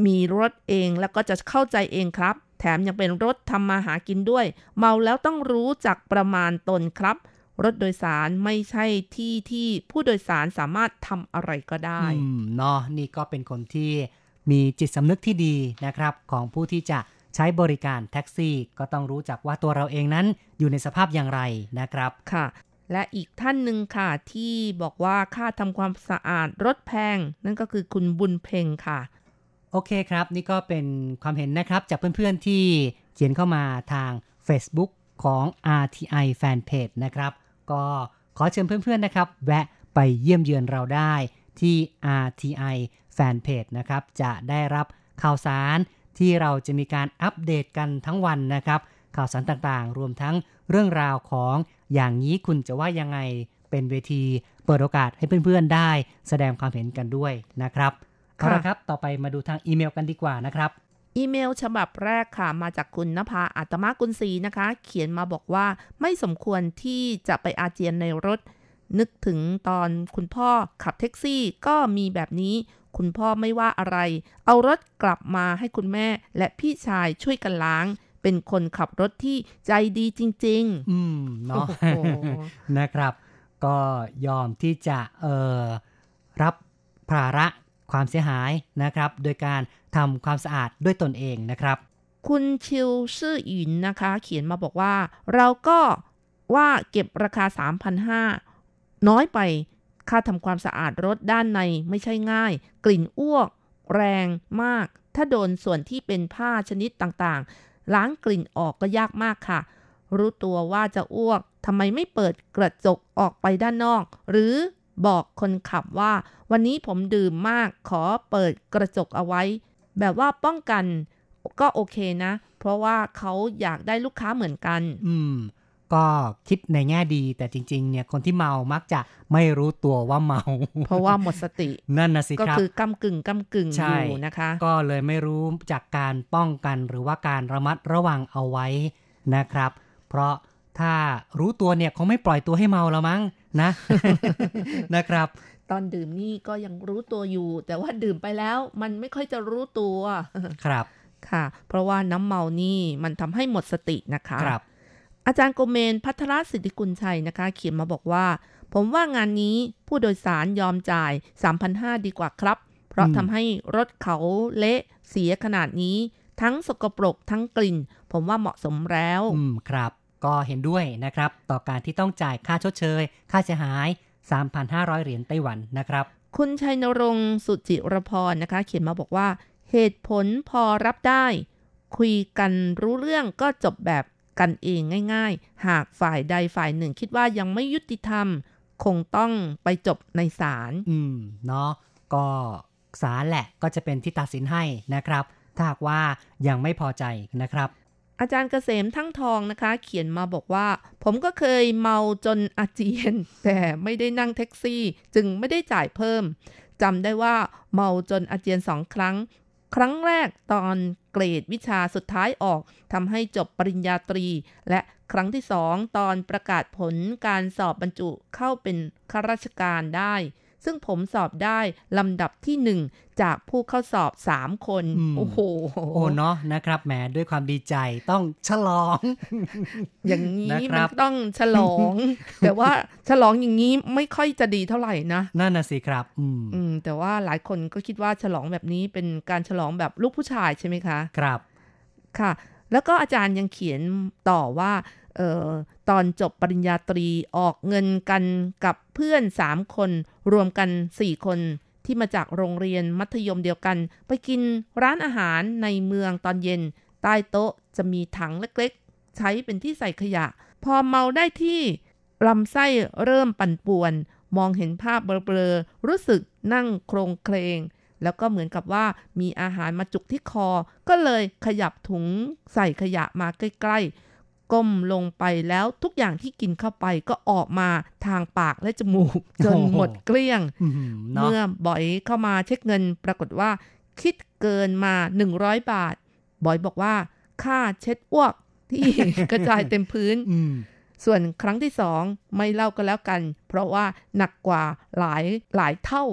มีรถเองแล้วก็จะเข้าใจเองครับ แถมยังเป็นรถทำมาหากินด้วย เมาแล้วต้องรู้จักประมาณตนครับ รถโดยสารไม่ใช่ที่ที่ผู้โดยสารสามารถทำอะไรก็ได้อืมเนาะนี่ก็เป็นคนที่มีจิตสำนึกที่ดีนะครับ ของผู้ที่จะใช้บริการแท็กซี่ ก็ต้องรู้จักว่าตัวเราเองนั้นอยู่ในสภาพอย่างไรนะครับค่ะ และอีกท่านหนึ่งค่ะ ที่บอกว่าค่าทำความสะอาดรถแพง นั่นก็คือคุณบุญเพ็งค่ะ โอเคครับ นี่ก็เป็นความเห็นนะครับจากเพื่อนๆที่เขียนเข้ามาทาง Facebook ของ RTI Fanpage นะครับ ก็ขอเชิญเพื่อนๆนะครับ แวะไปเยี่ยมเยือนเราได้ที่ RTI Fanpage นะครับ จะได้รับข่าวสารที่เราจะมีการอัปเดตกันทั้งวันนะครับ ข่าวสารต่างๆ รวมทั้งเรื่องราวของอย่างนี้คุณจะว่ายังไงเป็นเวที เปิดโอกาสให้เพื่อนๆได้ แสดงความเห็นกันด้วยนะครับเอาละครับ ต่อไปมาดูทางอีเมลกันดีกว่านะครับ อีเมลฉบับแรกค่ะ มาจากคุณนภาอัตมากุลศรีนะคะ เขียนมาบอกว่าไม่สมควรที่จะไปอาเจียนในรถ นึกถึงตอนคุณพ่อขับแท็กซี่ก็มีแบบนี้ คุณพ่อไม่ว่าอะไร เอารถกลับมาให้คุณแม่และพี่ชายช่วยกันล้างเป็นคนขับรถที่ใจดีจริงอืม เนาะโอ้โหนะครับ ก็ยอมที่จะเอ่อรับภาระ ความเสียหายนะครับ โดยการทำความสะอาดด้วยตนเองนะครับ คุณชิวซื่อหยินนะคะ เขียนมาบอกว่า เราก็ว่าเก็บราคา 3,500 น้อยไป ค่าทำความสะอาดรถด้านในไม่ใช่ง่าย กลิ่นอ้วก แรงมาก ถ้าโดนส่วนที่เป็นผ้าชนิดต่างๆ ล้างกลิ่นออกก็ยากมากค่ะ รู้ตัวว่าจะอ้วกทำไมไม่เปิดกระจกออกไปด้านนอก หรือ บอกคนขับว่า วันนี้ผมดื่มมากขอเปิดกระจกเอาไว้ แบบว่าป้องกันก็โอเคนะ เพราะว่าเขาอยากได้ลูกค้าเหมือนกัน อืม ก็คิดในแง่ดี แต่จริง ๆ เนี่ยคนที่เมามักจะไม่รู้ตัวว่าเมา เพราะว่าหมดสติ นั่นนะสิก็ครับคือกำกึ่งกำกึ่งอใช่ยู่นะคะ ก็เลยไม่รู้จากการป้องกันหรือว่าการระมัดระวังเอาไว้นะครับ เพราะถ้ารู้ตัวเนี่ยคงไม่ปล่อยตัวให้เมาแล้วมั้ง นะนะครับ ตอนดื่มนี่ก็ยังรู้ตัวอยู่ แต่ว่าดื่มไปแล้วมันไม่ค่อยจะรู้ตัวครับค่ะ เพราะว่าน้ำเมานี่มันทำให้หมดสตินะคะครับอาจารย์โกเมนพัทรสิทธิกุลชัยนะคะ เขียนมาบอกว่า ผมว่างานนี้ผู้โดยสารยอมจ่าย 3,500 ดีกว่าครับ เพราะอืมทำให้รถเขาเละเสียขนาดนี้ ทั้งสกปรกทั้งกลิ่น ผมว่าเหมาะสมแล้ว อืมครับ ก็เห็นด้วยนะครับ ต่อการที่ต้องจ่ายค่าชดเชย ค่าเสียหาย 3,500 เหรียญไต้หวันนะครับ คุณชัยนรงค์สุจิรพรนะคะ เขียนมาบอกว่า เหตุผลพอรับได้ คุยกันรู้เรื่องก็จบแบบกันเองง่าย ๆ หากฝ่ายใดฝ่ายหนึ่งคิดว่ายังไม่ยุติธรรม คงต้องไปจบในศาลอืมเนาะก็ศาลแหละก็จะเป็นที่ตัดสินให้นะครับ ถ้าหากว่ายังไม่พอใจนะครับ อาจารย์เกษมทั้งทองนะคะ เขียนมาบอกว่า ผมก็เคยเมาจนอาเจียน แต่ไม่ได้นั่งแท็กซี่ จึงไม่ได้จ่ายเพิ่มจำได้ว่าเมาจนอาเจียนสองครั้ง ครั้งแรกตอนเกรดวิชาสุดท้ายออกทำให้จบปริญญาตรี และครั้งที่สองตอนประกาศผลการสอบบรรจุเข้าเป็นข้าราชการได้ ซึ่งผมสอบได้ลำดับที่หนึ่งจากผู้เข้าสอบสามคนอืมโอ้โห โอ้เนาะนะครับแหมด้วยความดีใจต้องฉลอง อย่างนี้นะครัมันบต้องฉลอง แต่ว่าฉลองอย่างนี้ไม่ค่อยจะดีเท่าไหร่นะ นั่นน่ะสิครับอืมอืมแต่ว่าหลายคนก็คิดว่าฉลองแบบนี้เป็นการฉลองแบบลูกผู้ชายใช่ไหมคะ ครับ ค่ะ แล้วก็อาจารย์ยังเขียนต่อว่าเอ่อ ตอนจบปริญญาตรีออกเงินกันกับเพื่อนสามคน รวมกันสี่คนที่มาจากโรงเรียนมัธยมเดียวกัน ไปกินร้านอาหารในเมืองตอนเย็น ใต้โต๊ะจะมีถังเล็กๆ ใช้เป็นที่ใส่ขยะ พอเมาได้ที่ลำไส้เริ่มปั่นป่วน มองเห็นภาพเบลอๆ รู้สึกนั่งโครงเคลง แล้วก็เหมือนกับว่ามีอาหารมาจุกที่คอ ก็เลยขยับถุงใส่ขยะมาใกล้ๆ ก้มลงไปแล้วทุกอย่างที่กินเข้าไปก็ออกมาทางปากและจมูก จนโอ้โหหมดเกลี้ยงอืมเนาะเมื่อบอยเข้ามาเช็คเงินปรากฏว่า คิดเกินมา 100 บาทบอยบอกว่า ค่าเช็ดอ้วกที่กระจายเต็มพื้นอืมส่วนครั้งที่สองไม่เล่าก็แล้วกัน เพราะว่าหนักกว่าหลายหลายเท่า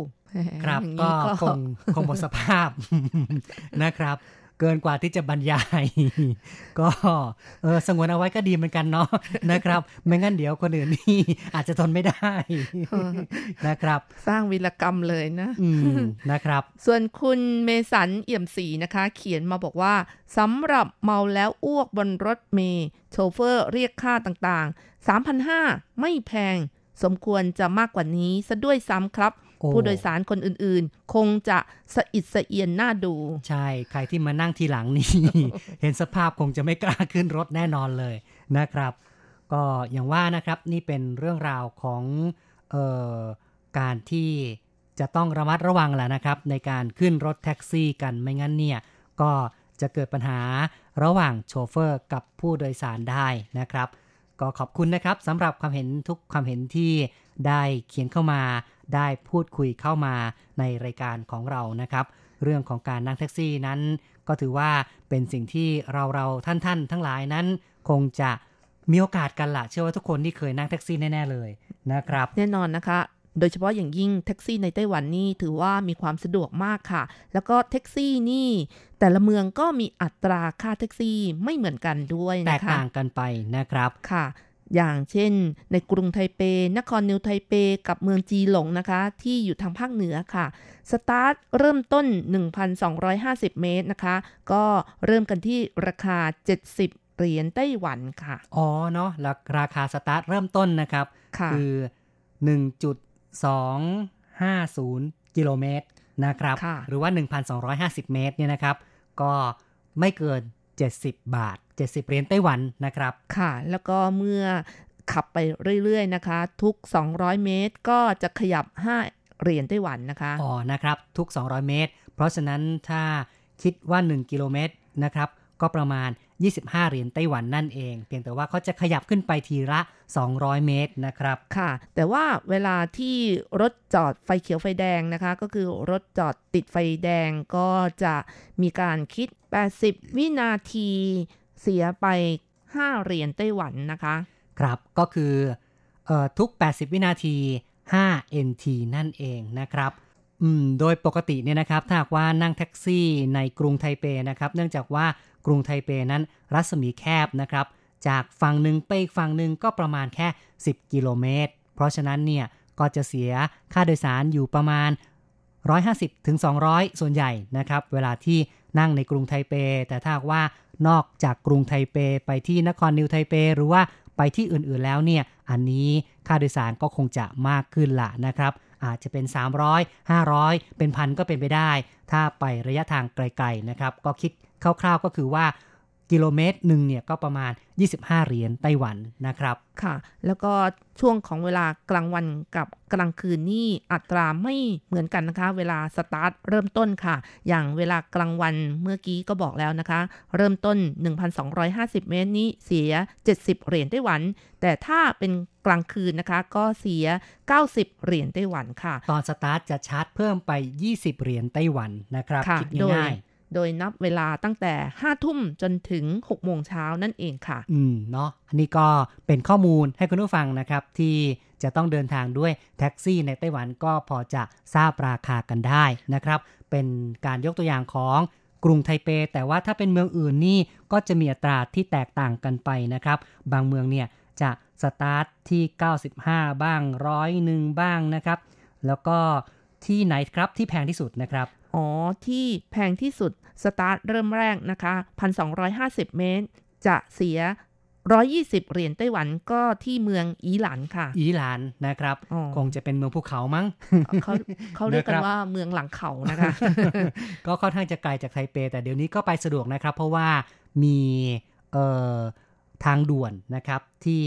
ครับอย่างก็นี้คงคงหมดสภาพนะครับ เกินกว่าที่จะบรรยาย ก็เออสงวนเอาไว้ก็ดีเหมือนกันเนาะนะครับ ไม่งั้นเดี๋ยวคนอื่นนี่อาจจะทนไม่ได้นะครับ สร้างวีรกรรมเลยนะอืมนะครับ ส่วนคุณเมสันเอี่ยมศรีนะคะ เขียนมาบอกว่าสำหรับเมาแล้วอ้วกบนรถเมย์โชเฟอร์เรียกค่าต่างๆ3,500 ไม่แพง สมควรจะมากกว่านี้ซะด้วยซ้ำครับโอ้ ผู้โดยสารคนอื่นๆ คงจะสะอิดสะเอียนหน้าดู ใช่ ใครที่มานั่งทีหลังนี่ เห็นสภาพคงจะไม่กล้าขึ้นรถแน่นอนเลยนะครับ ก็อย่างว่านะครับนี่เป็นเรื่องราวของเออการที่จะต้องระมัดระวังแหละนะครับ ในการขึ้นรถแท็กซี่กันไม่งั้นเนี่ยก็จะเกิดปัญหาระหว่างโชเฟอร์กับผู้โดยสารได้นะครับ ก็ขอบคุณนะครับสำหรับความเห็นทุกความเห็นที่ ได้เขียนเข้ามาได้พูดคุยเข้ามาในรายการของเรานะครับ เรื่องของการนั่งแท็กซี่นั้น ก็ถือว่าเป็นสิ่งที่เราเราท่านท่านๆทั้งหลายนั้น คงจะมีโอกาสกันละเชื่อว่าทุกคนที่เคยนั่งแท็กซี่แน่ๆเลยนะครับ แน่นอนนะคะโดยเฉพาะอย่างยิ่งแท็กซี่ในไต้หวันนี่ถือว่ามีความสะดวกมากค่ะ แล้วก็แท็กซี่นี่ แต่ละเมืองก็มีอัตราค่าแท็กซี่ไม่เหมือนกันด้วยนะคะแตกต่างกันไปนะครับค่ะ อย่างเช่น ในกรุงไทเป นครนิวไทเป กับเมืองจีหลงนะคะ ที่อยู่ทางภาคเหนือค่ะ สตาร์ทเริ่มต้น 1,250 เมตรนะคะ ก็เริ่มกันที่ราคา 70เหรียญไต้หวันค่ะ อ๋อเนาะราราคาสตาร์ทเริ่มต้นนะครับค่ะคือ 1.250 กิโลเมตรนะครับค่ะหรือว่า 1,250 เมตรเนี่ยนะครับ ก็ไม่เกิน 70 บาท 70 เหรียญไต้หวันนะครับ ค่ะ แล้วก็เมื่อขับไปเรื่อยๆนะคะ ทุก 200 เมตรก็จะขยับ 5 เหรียญไต้หวันนะคะ อ๋อ นะครับทุก 200 เมตร เพราะฉะนั้นถ้าคิดว่า 1 กิโลเมตรนะครับก็ประมาณ 25 เหรียญไต้หวันนั่นเอง เพียงแต่ว่าเขาจะขยับขึ้นไปทีละ 200 เมตรนะครับ ค่ะ แต่ว่าเวลาที่รถจอดไฟเขียวไฟแดงนะคะ ก็คือรถจอดติดไฟแดงก็จะมีการคิด 80 วินาที เสียไป 5 เหรียญไต้หวันนะคะ ครับก็คือออทุก 80 วินาที 5 NT นั่นเองนะครับอืมโดยปกติเนี่ยนะครับ ถ้าว่านั่งแท็กซี่ในกรุงไทเปนะครับ เนื่องจากว่ากรุงไทเปนั้นรัศมีแคบนะครับ จากฝั่งหนึ่งไปอีกฝั่งหนึ่งก็ประมาณแค่ 10 กิโลเมตร เพราะฉะนั้นเนี่ยก็จะเสียค่าโดยสารอยู่ประมาณ 150ถึง200 ส่วนใหญ่นะครับ เวลาที่นั่งในกรุงไทเป แต่ถ้าว่า นอกจากกรุงไทเปไปที่นครนิวไทเป หรือว่าไปที่อื่นๆแล้วเนี่ย อันนี้ค่าโดยสารก็คงจะมากขึ้นละนะครับ อาจจะเป็น 300 500 เป็นพันก็เป็นไปได้ ถ้าไประยะทางไกลๆนะครับ ก็คิดคร่าวๆก็คือว่า กิโลเมตรหนึ่งเนี่ยก็ประมาณ 25 เหรียญไต้หวันนะครับ ค่ะ แล้วก็ช่วงของเวลากลางวันกับกลางคืนนี่อัตราไม่เหมือนกันนะคะ เวลาสตาร์ทเริ่มต้นค่ะ อย่างเวลากลางวันเมื่อกี้ก็บอกแล้วนะคะ เริ่มต้น 1,250 เมตรนี้เสีย 70 เหรียญไต้หวัน แต่ถ้าเป็นกลางคืนนะคะก็เสีย 90 เหรียญไต้หวันค่ะ ตอนสตาร์ทจะชาร์จเพิ่มไป 20 เหรียญไต้หวันนะครับค่ะคิดโดยง่าย โดยนับเวลาตั้งแต่ 5 ทุ่มจนถึง 6 โมงเช้านั่นเองค่ะ อืม เนาะอันนี้ก็เป็นข้อมูลให้คุณผู้ฟังนะครับ ที่จะต้องเดินทางด้วยแท็กซี่ในไต้หวันก็พอจะทราบราคากันได้นะครับ เป็นการยกตัวอย่างของกรุงไทเป แต่ว่าถ้าเป็นเมืองอื่นนี่ก็จะมีอัตราที่แตกต่างกันไปนะครับ บางเมืองเนี่ยจะสตาร์ทที่ 95 บ้างร้อยหนึ่งบ้างนะครับ แล้วก็ที่ไหนครับที่แพงที่สุดนะครับ อ๋อ ที่แพงที่สุด สตาร์ทเริ่มแรกนะคะ 1,250 เมตร จะเสีย 120 เหรียญไต้หวันก็ที่เมืองอีหลันค่ะ อีหลานนะครับอ๋อคงจะเป็นเมืองภูเขามั้งเขาเขาเรียกกันนะครับว่าเมืองหลังเขานะคะ ก็ค่อนข้างจะไกลจากไทเป แต่เดี๋ยวนี้ก็ไปสะดวกนะครับ เพราะว่ามีเอ่อทางด่วนนะครับที่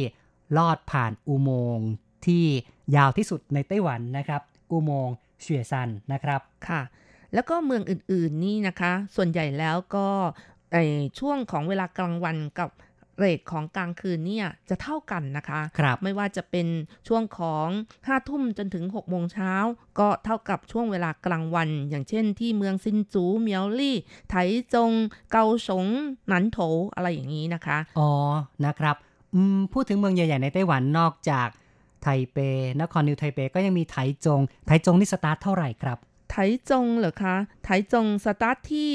ลอดผ่านอุโมงค์ที่ยาวที่สุดในไต้หวันนะครับ อุโมงค์เฉียซันนะครับค่ะ แล้วก็เมืองอื่นๆนี่นะคะ ส่วนใหญ่แล้วก็ไอช่วงของเวลากลางวันกับเรทของกลางคืนเนี่ยจะเท่ากันนะคะครับไม่ว่าจะเป็นช่วงของ5ทุ่มจนถึง6โมงเช้า ก็เท่ากับช่วงเวลากลางวัน อย่างเช่นที่เมืองซินจูเหมียวลี่ ไถจง เกาสงหนันโถอะไรอย่างนี้นะคะ อ๋อ นะครับอืมพูดถึงเมืองใหญ่ๆในไต้หวันนอกจากไทเป นครนิวไทเปก็ยังมีไถจง ไถจงนี่สตาร์ทเท่าไหร่ครับ ไถจงเหรอคะ ไถจงสตาร์ทที่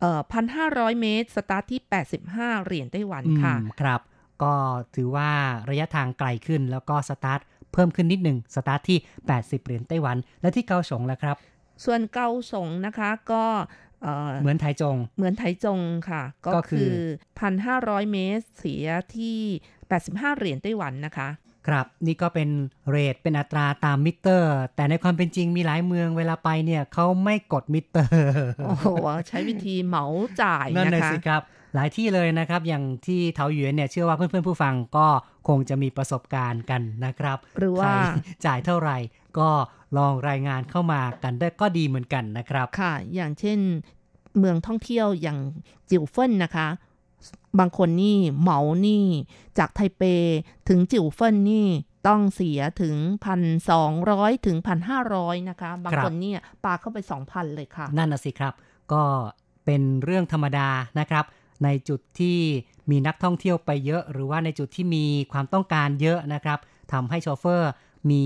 เอ่อพันห้าร้อยเมตร สตาร์ทที่ 85 เหรียญไต้หวันค่ะอืมครับ ก็ถือว่าระยะทางไกลขึ้นแล้วก็สตาร์ทเพิ่มขึ้นนิดหนึ่งสตาร์ทที่ 80 เหรียญไต้หวัน และที่เกาสงแล้วครับ ส่วนเกาสงนะคะก็เอ่อเหมือนไถจง เหมือนไถจงค่ะ ก็ก็คือคือ1,500 เมตร เสียที่ 85 เหรียญไต้หวันนะคะ ครับนี่ก็เป็น rate เป็นอัตราตามมิเตอร์ แต่ในความเป็นจริงมีหลายเมืองเวลาไปเนี่ยเขาไม่กดมิเตอร์โอ้โหใช้วิธีเหมาจ่ายเลยนะคะ นั่นสิครับ หลายที่เลยนะครับ อย่างที่เถาหยวนเนี่ยเชื่อว่าเพื่อนๆผู้ฟังก็คงจะมีประสบการณ์กันนะครับ หรือว่าใครจ่ายเท่าไหร่ก็ลองรายงานเข้ามากันได้ก็ดีเหมือนกันนะครับ ค่ะ อย่างเช่นเมืองท่องเที่ยวอย่างจิวเฟินนะคะ บางคนนี่เหมานี่ จากไทเปถึงจิวเฟินนี่ต้องเสียถึง 1,200 ถึง 1,500 นะคะ บางครับคนเนี่ยปาเข้าไป 2,000 เลยค่ะ นั่นน่ะสิครับ ก็เป็นเรื่องธรรมดานะครับ ในจุดที่มีนักท่องเที่ยวไปเยอะ หรือว่าในจุดที่มีความต้องการเยอะนะครับทำให้โชเฟอร์มี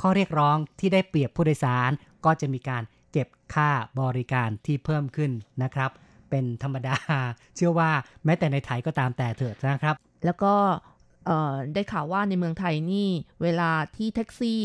ข้อเรียกร้องที่ได้เปรียบผู้โดยสาร ก็จะมีการเก็บค่าบริการที่เพิ่มขึ้นนะครับ เป็นธรรมดา เชื่อว่าแม้แต่ในไทยก็ตามแต่เถิดนะครับ แล้วก็เอ่อได้ข่าวว่าในเมืองไทยนี่เวลาที่แท็กซี่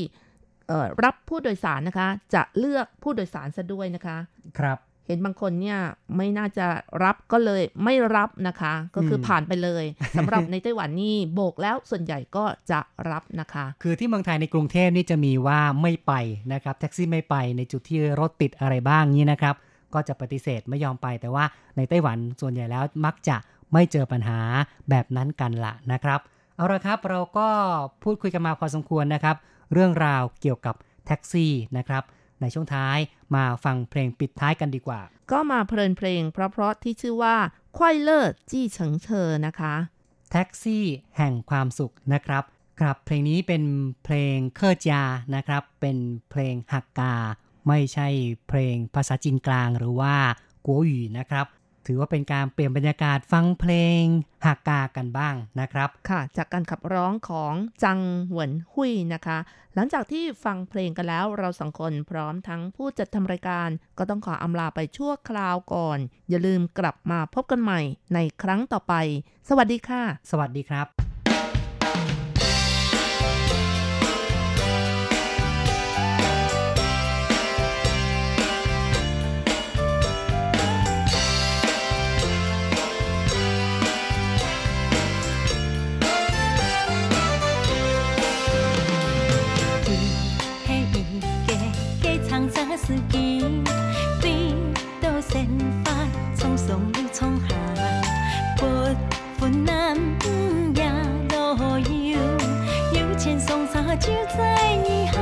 เอ่อรับผู้โดยสารนะคะ จะเลือกผู้โดยสารซะด้วยนะคะ ครับ เห็นบางคนเนี่ยไม่น่าจะรับก็เลยไม่รับนะคะ ก็คืออมผ่านไปเลยสำหรับในไต้หวันนี่โบกแล้วส่วนใหญ่ก็จะรับนะคะ คือที่เมืองไทยในกรุงเทพนี่จะมีว่าไม่ไปนะครับ แท็กซี่ไม่ไปในจุดที่รถติดอะไรบ้างนี้นะครับ ก็จะปฏิเสธไม่ยอมไป แต่ว่าในไต้หวันส่วนใหญ่แล้วมักจะไม่เจอปัญหาแบบนั้นกันละนะครับเอาละครับเราก็พูดคุยกันมาพอสมควรนะครับ เรื่องราวเกี่ยวกับแท็กซี่นะครับ ในช่วงท้ายมาฟังเพลงปิดท้ายกันดีกว่า ก็มาเพลินเพลงเพราะๆที่ชื่อว่า快樂計程車 นะคะ แท็กซี่แห่งความสุขนะครับครับเพลงนี้เป็นเพลง客家 นะครับ เป็นเพลงฮักกา ไม่ใช่เพลงภาษาจีนกลางหรือว่า國語 นะครับ ถือว่าเป็นการเปลี่ยนบรรยากาศฟังเพลงฮักกากันบ้างนะครับ ค่ะ จากการขับร้องของจังหวนหุยนะคะ หลังจากที่ฟังเพลงกันแล้วเราสองคนพร้อมทั้งผู้จัดทำรายการ ก็ต้องขออำลาไปชั่วคราวก่อน อย่าลืมกลับมาพบกันใหม่ในครั้งต่อไป สวัสดีค่ะ สวัสดีครับ 司机，边都先发，匆匆匆下，不分南也都有，有钱送啥就在你下。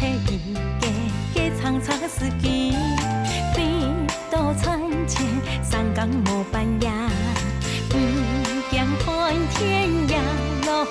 嘿一家个长车司机，边都穿钱，三更莫半夜，不惊看天涯落。